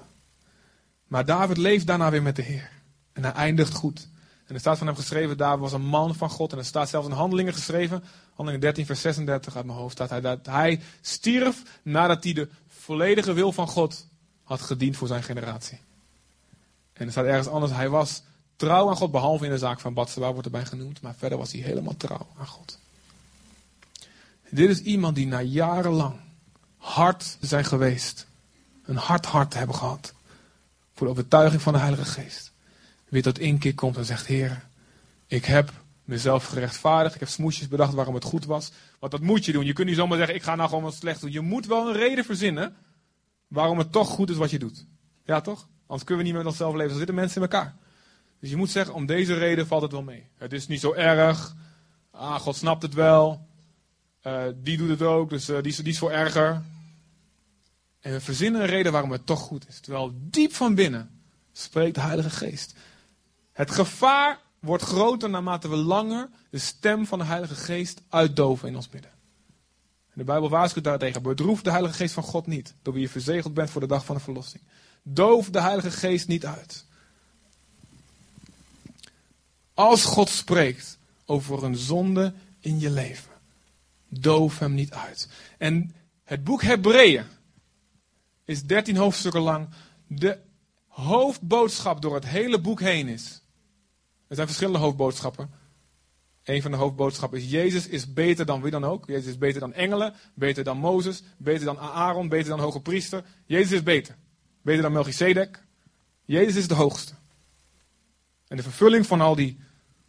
Maar David leeft daarna weer met de Heer. En hij eindigt goed. En er staat van hem geschreven, David was een man van God. En er staat zelfs in Handelingen geschreven, Handelingen 13 vers 36 uit mijn hoofd, staat hij dat hij stierf nadat hij de volledige wil van God had gediend voor zijn generatie. En er staat ergens anders, hij was trouw aan God, behalve in de zaak van Batseba wordt erbij genoemd. Maar verder was hij helemaal trouw aan God. Dit is iemand die na jarenlang hard zijn geweest. Een hard hart hebben gehad. Voor de overtuiging van de Heilige Geest. Weer tot één keer komt en zegt: Heer, ik heb mezelf gerechtvaardigd. Ik heb smoesjes bedacht waarom het goed was. Want dat moet je doen. Je kunt niet zomaar zeggen: Ik ga nou gewoon wat slecht doen. Je moet wel een reden verzinnen waarom het toch goed is wat je doet. Ja, toch? Anders kunnen we niet met onszelf leven. Dan zitten mensen in elkaar. Dus je moet zeggen: Om deze reden valt het wel mee. Het is niet zo erg. Ah, God snapt het wel. Uh, die doet het ook, dus uh, die, is, die is erger. En we verzinnen een reden waarom het toch goed is. Terwijl diep van binnen spreekt de Heilige Geest. Het gevaar wordt groter naarmate we langer de stem van de Heilige Geest uitdoven in ons midden. de Bijbel waarschuwt daartegen. Bedroef de Heilige Geest van God niet, door wie je verzegeld bent voor de dag van de verlossing. Doof de Heilige Geest niet uit. Als God spreekt over een zonde in je leven, doof hem niet uit. En het boek Hebreeën is 13 hoofdstukken lang. De hoofdboodschap door het hele boek heen is. Er zijn verschillende hoofdboodschappen. Een van de hoofdboodschappen is: Jezus is beter dan wie dan ook. Jezus is beter dan engelen, beter dan Mozes, beter dan Aaron, beter dan hoge priester. Jezus is beter. Beter dan Melchizedek. Jezus is de hoogste. En de vervulling van al die,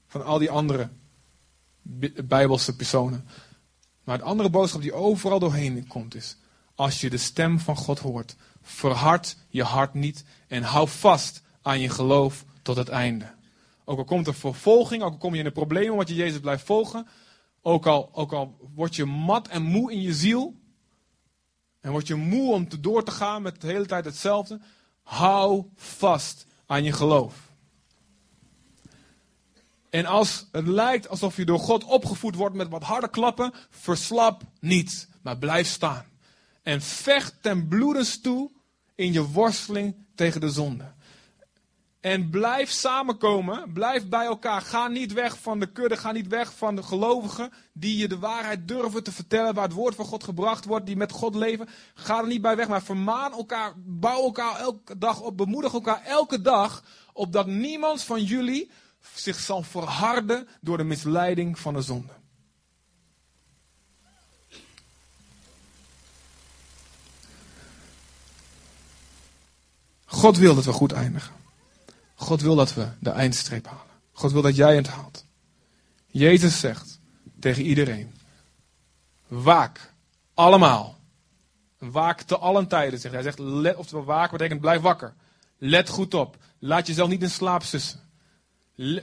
van al die andere bijbelse personen. Maar de andere boodschap die overal doorheen komt is: als je de stem van God hoort, verhard je hart niet en hou vast aan je geloof tot het einde. Ook al komt er vervolging, ook al kom je in de problemen omdat je Jezus blijft volgen, ook al, ook al word je mat en moe in je ziel, en word je moe om te door te gaan met de hele tijd hetzelfde, hou vast aan je geloof. En als het lijkt alsof je door God opgevoed wordt met wat harde klappen, verslap niet, maar blijf staan. En vecht ten bloedens toe in je worsteling tegen de zonde. En blijf samenkomen. Blijf bij elkaar. Ga niet weg van de kudde. Ga niet weg van de gelovigen. Die je de waarheid durven te vertellen. Waar het woord van God gebracht wordt. Die met God leven. Ga er niet bij weg. Maar vermaan elkaar. Bouw elkaar elke dag op. Bemoedig elkaar elke dag. Opdat niemand van jullie zich zal verharden door de misleiding van de zonde. God wil dat we goed eindigen. God wil dat we de eindstreep halen. God wil dat jij het haalt. Jezus zegt tegen iedereen: Waak, allemaal. Waak te allen tijden. Zegt. Hij zegt: let, Oftewel, waak betekent blijf wakker. Let goed op. Laat jezelf niet in slaap sussen.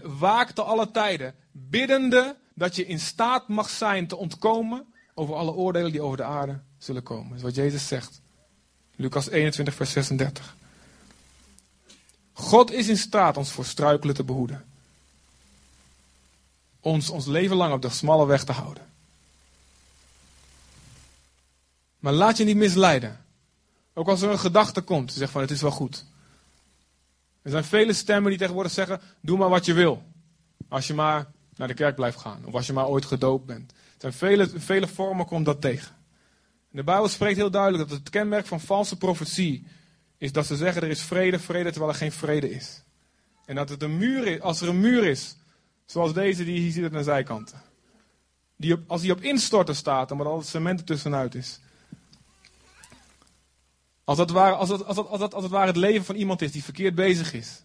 Waak te alle tijden, biddende dat je in staat mag zijn te ontkomen over alle oordelen die over de aarde zullen komen. Dat is wat Jezus zegt. Lucas 21, vers 36. God is in staat ons voor struikelen te behoeden. Ons ons leven lang op de smalle weg te houden. Maar laat je niet misleiden. Ook als er een gedachte komt, zeg van het is wel goed. Er zijn vele stemmen die tegenwoordig zeggen: doe maar wat je wil. Als je maar naar de kerk blijft gaan. Of als je maar ooit gedoopt bent. Er zijn vele, vele vormen komt dat tegen. De Bijbel spreekt heel duidelijk dat het kenmerk van valse profetie is dat ze zeggen er is vrede, vrede terwijl er geen vrede is. En dat het een muur is, als er een muur is, zoals deze die je ziet aan de zijkanten. Die op, als die op instorten staat, maar al het cement er tussenuit is. Als dat, als, dat, als, dat, als, dat, als het ware het leven van iemand is die verkeerd bezig is.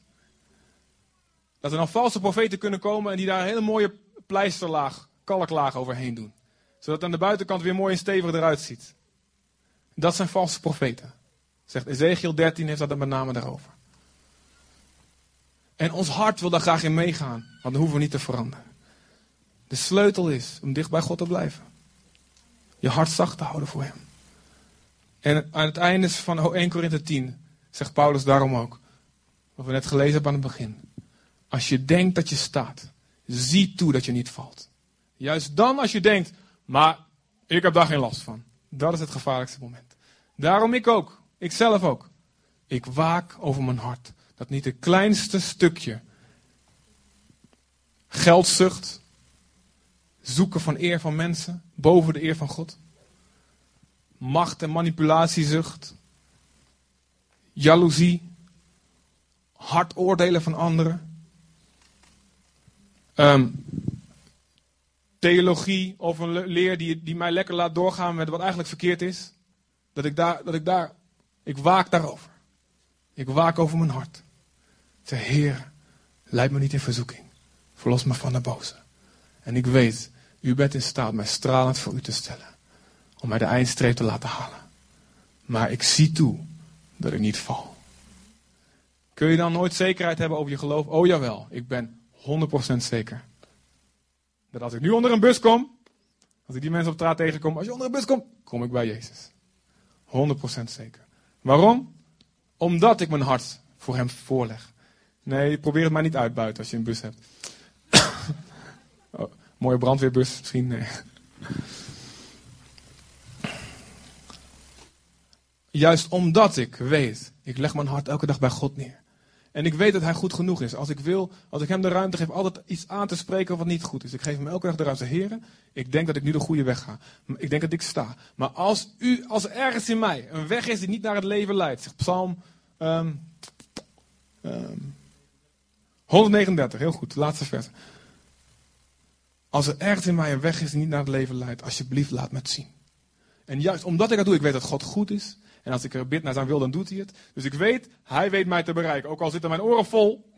Dat er dan valse profeten kunnen komen en die daar een hele mooie pleisterlaag, kalklaag overheen doen. Zodat het aan de buitenkant weer mooi en stevig eruit ziet. Dat zijn valse profeten. Zegt Ezekiel 13 heeft dat met name daarover. En ons hart wil daar graag in meegaan, want dan hoeven we niet te veranderen. De sleutel is om dicht bij God te blijven. Je hart zacht te houden voor Hem. En aan het einde van 1 Korinthe 10 zegt Paulus daarom ook, wat we net gelezen hebben aan het begin. Als je denkt dat je staat, zie toe dat je niet valt. Juist dan als je denkt, maar ik heb daar geen last van. Dat is het gevaarlijkste moment. Daarom ik ook. Ik zelf ook. Ik waak over mijn hart. Dat niet het kleinste stukje geldzucht, zoeken van eer van mensen boven de eer van God, macht en manipulatiezucht, jaloezie, hard oordelen van anderen, ehm, theologie of een leer die, die mij lekker laat doorgaan met wat eigenlijk verkeerd is, dat ik daar, dat ik daar ik waak daarover. Ik waak over mijn hart. Zeg, Heer, leid me niet in verzoeking. Verlos me van de boze. En ik weet, u bent in staat mij stralend voor u te stellen. Om mij de eindstreep te laten halen. Maar ik zie toe dat ik niet val. Kun je dan nooit zekerheid hebben over je geloof? Oh jawel, ik ben 100% zeker. Dat als ik nu onder een bus kom, als ik die mensen op straat tegenkom, als je onder een bus komt, kom ik bij Jezus. 100% zeker. Waarom? Omdat ik mijn hart voor hem voorleg. Nee, probeer het maar niet uit buiten als je een bus hebt. oh, mooie brandweerbus misschien. Nee. Juist omdat ik weet, ik leg mijn hart elke dag bij God neer. En ik weet dat hij goed genoeg is. Als ik wil, als ik hem de ruimte geef altijd iets aan te spreken wat niet goed is. Ik geef hem elke dag de ruimte. Heren, ik denk dat ik nu de goede weg ga. Ik denk dat ik sta. Maar als, u, als er ergens in mij een weg is die niet naar het leven leidt. Zegt Psalm um, um, 139, heel goed, laatste vers. Als er ergens in mij een weg is die niet naar het leven leidt, alsjeblieft laat me het zien. En juist omdat ik dat doe, ik weet dat God goed is. En als ik er bid naar zijn wil, dan doet hij het. Dus ik weet, hij weet mij te bereiken. Ook al zitten mijn oren vol.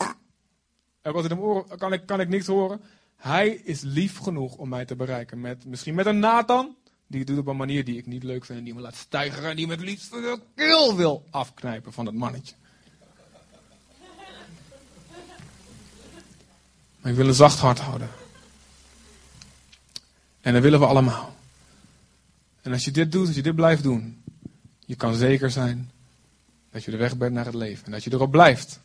Ook al zitten mijn oren, kan ik, kan ik niks horen. Hij is lief genoeg om mij te bereiken. Met, misschien met een Nathan. Die doet op een manier die ik niet leuk vind. En die me laat stijgen. En die me het liefst de keel wil afknijpen van dat mannetje. Maar ik wil een zacht hart houden. En dat willen we allemaal. En als je dit doet, als je dit blijft doen, je kan zeker zijn dat je de weg bent naar het leven. En dat je erop blijft.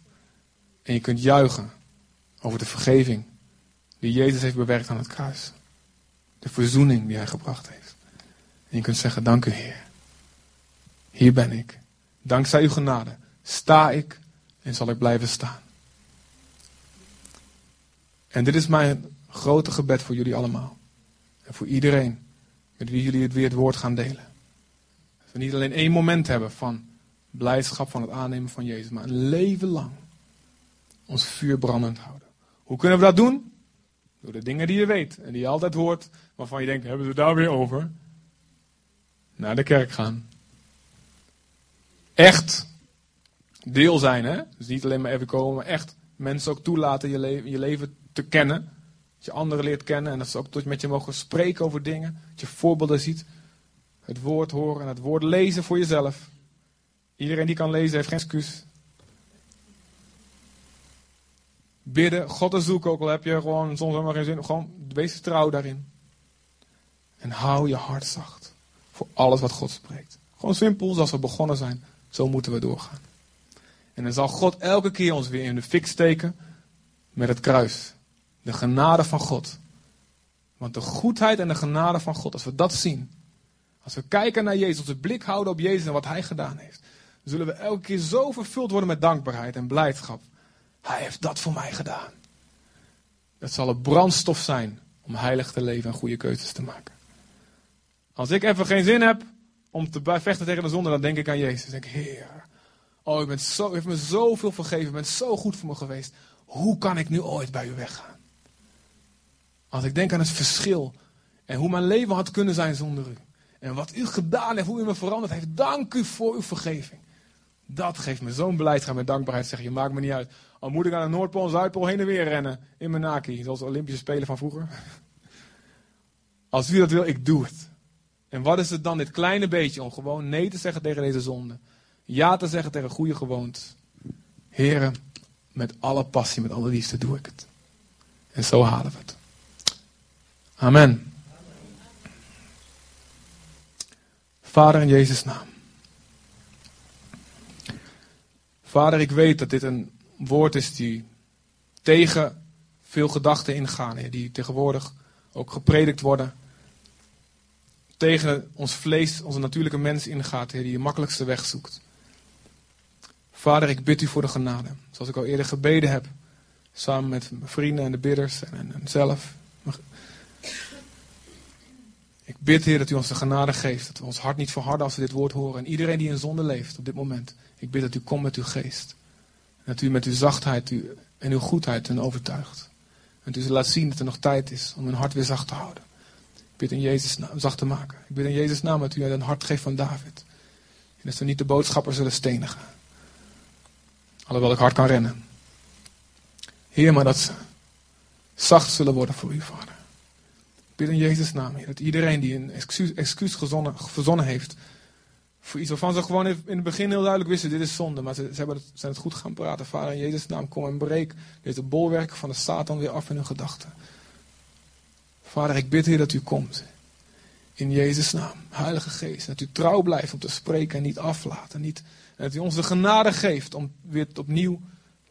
En je kunt juichen over de vergeving die Jezus heeft bewerkt aan het kruis. De verzoening die hij gebracht heeft. En je kunt zeggen, dank u Heer. Hier ben ik. Dankzij uw genade sta ik en zal ik blijven staan. En dit is mijn grote gebed voor jullie allemaal. En voor iedereen met wie jullie het weer het woord gaan delen. We niet alleen één moment hebben van blijdschap van het aannemen van Jezus, maar een leven lang ons vuur brandend houden. Hoe kunnen we dat doen? Door de dingen die je weet en die je altijd hoort, waarvan je denkt, hebben ze daar weer over? Naar de kerk gaan. Echt deel zijn, hè? Dus niet alleen maar even komen, maar echt mensen ook toelaten je, leven, je leven te kennen. Dat je anderen leert kennen en dat ze ook met je mogen spreken over dingen. Dat je voorbeelden ziet. Het woord horen en het woord lezen voor jezelf. Iedereen die kan lezen heeft geen excuus. Bidden, God te zoeken, ook al heb je gewoon soms helemaal geen zin. Gewoon wees trouw daarin. En hou je hart zacht voor alles wat God spreekt. Gewoon simpel, zoals we begonnen zijn. Zo moeten we doorgaan. En dan zal God elke keer ons weer in de fik steken met het kruis. De genade van God. Want de goedheid en de genade van God, als we dat zien. Als we kijken naar Jezus, onze blik houden op Jezus en wat Hij gedaan heeft. Zullen we elke keer zo vervuld worden met dankbaarheid en blijdschap. Hij heeft dat voor mij gedaan. Dat zal een brandstof zijn om heilig te leven en goede keuzes te maken. Als ik even geen zin heb om te vechten tegen de zonde, dan denk ik aan Jezus. Dan denk ik, Heer, oh, u, bent zo, u heeft me zoveel vergeven, u bent zo goed voor me geweest. Hoe kan ik nu ooit bij u weggaan? Als ik denk aan het verschil en hoe mijn leven had kunnen zijn zonder u. En wat u gedaan heeft, hoe u me veranderd heeft. Dank u voor uw vergeving. Dat geeft me zo'n blijdschap en dankbaarheid. Zeg je, maakt me niet uit. Al moet ik aan de Noordpool en Zuidpool heen en weer rennen. In mijn naki. Zoals de Olympische Spelen van vroeger. Als u dat wil, ik doe het. En wat is het dan, dit kleine beetje, om gewoon nee te zeggen tegen deze zonde? Ja te zeggen tegen goede gewoontes. Heren, met alle passie, met alle liefde doe ik het. En zo halen we het. Amen. Vader in Jezus' naam. Vader, ik weet dat dit een woord is die tegen veel gedachten ingaan, die tegenwoordig ook gepredikt worden. Tegen ons vlees, onze natuurlijke mens ingaat, die de makkelijkste weg zoekt. Vader, ik bid u voor de genade. Zoals ik al eerder gebeden heb. Samen met mijn vrienden en de bidders en, en zelf. Ik bid, Heer, dat u ons de genade geeft. Dat we ons hart niet verharden als we dit woord horen. En iedereen die in zonde leeft op dit moment. Ik bid dat u komt met uw geest. Dat u met uw zachtheid en uw goedheid hen overtuigt. En dat u ze laat zien dat er nog tijd is om hun hart weer zacht te houden. Ik bid in Jezus naam zacht te maken. Ik bid in Jezus naam dat u een hart geeft van David. En dat ze niet de boodschapper zullen stenigen. Alhoewel ik hard kan rennen. Heer, maar dat ze zacht zullen worden voor u, Vader. Bid in Jezus' naam, Heer, dat iedereen die een excuus, excuus gezonnen, verzonnen heeft. Voor iets waarvan ze gewoon in het begin heel duidelijk wisten, dit is zonde. Maar ze, ze hebben het, zijn het goed gaan praten. Vader, in Jezus' naam, kom en breek deze bolwerken van de Satan weer af in hun gedachten. Vader, ik bid, Heer, dat u komt. In Jezus' naam, Heilige Geest. Dat u trouw blijft om te spreken en niet aflaten. Niet en dat u ons de genade geeft om weer opnieuw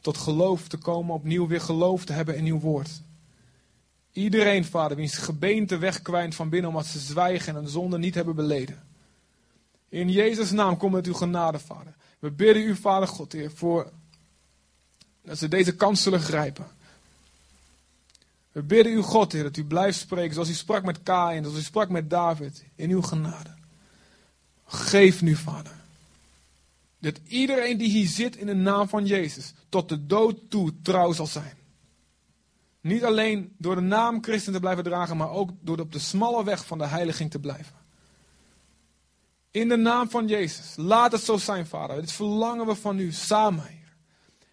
tot geloof te komen, opnieuw weer geloof te hebben in uw woord. Iedereen, vader, wiens gebeente wegkwijnt van binnen omdat ze zwijgen en een zonde niet hebben beleden. In Jezus' naam kom met uw genade, vader. We bidden u, vader God, Heer, voor dat ze deze kans zullen grijpen. We bidden u, God, Heer, dat u blijft spreken zoals u sprak met Kain, zoals u sprak met David, in uw genade. Geef nu, vader. Dat iedereen die hier zit in de naam van Jezus tot de dood toe trouw zal zijn. Niet alleen door de naam Christen te blijven dragen, maar ook door op de smalle weg van de heiliging te blijven. In de naam van Jezus, laat het zo zijn, Vader. Dit verlangen we van u samen, Heer.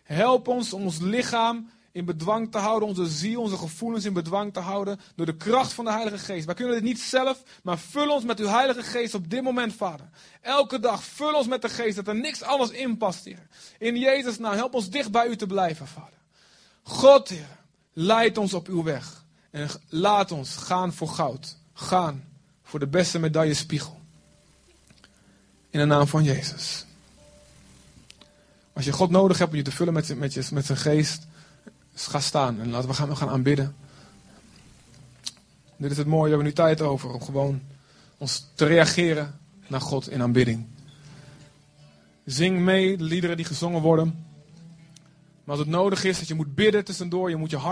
Help ons om ons lichaam in bedwang te houden, onze ziel, onze gevoelens in bedwang te houden door de kracht van de Heilige Geest. Wij kunnen dit niet zelf, maar vul ons met uw Heilige Geest op dit moment, Vader. Elke dag vul ons met de Geest, dat er niks anders in past, Heer. In Jezus' naam, help ons dicht bij u te blijven, Vader. God, Heer, leid ons op uw weg. En laat ons gaan voor goud. Gaan voor de beste medaille spiegel. In de naam van Jezus. Als je God nodig hebt om je te vullen met, met, met zijn geest, dus ga staan en laten we gaan, we gaan aanbidden. Dit is het mooie, we hebben nu tijd over om gewoon ons te reageren naar God in aanbidding. Zing mee de liederen die gezongen worden. Maar als het nodig is dat je moet bidden tussendoor, je moet je hart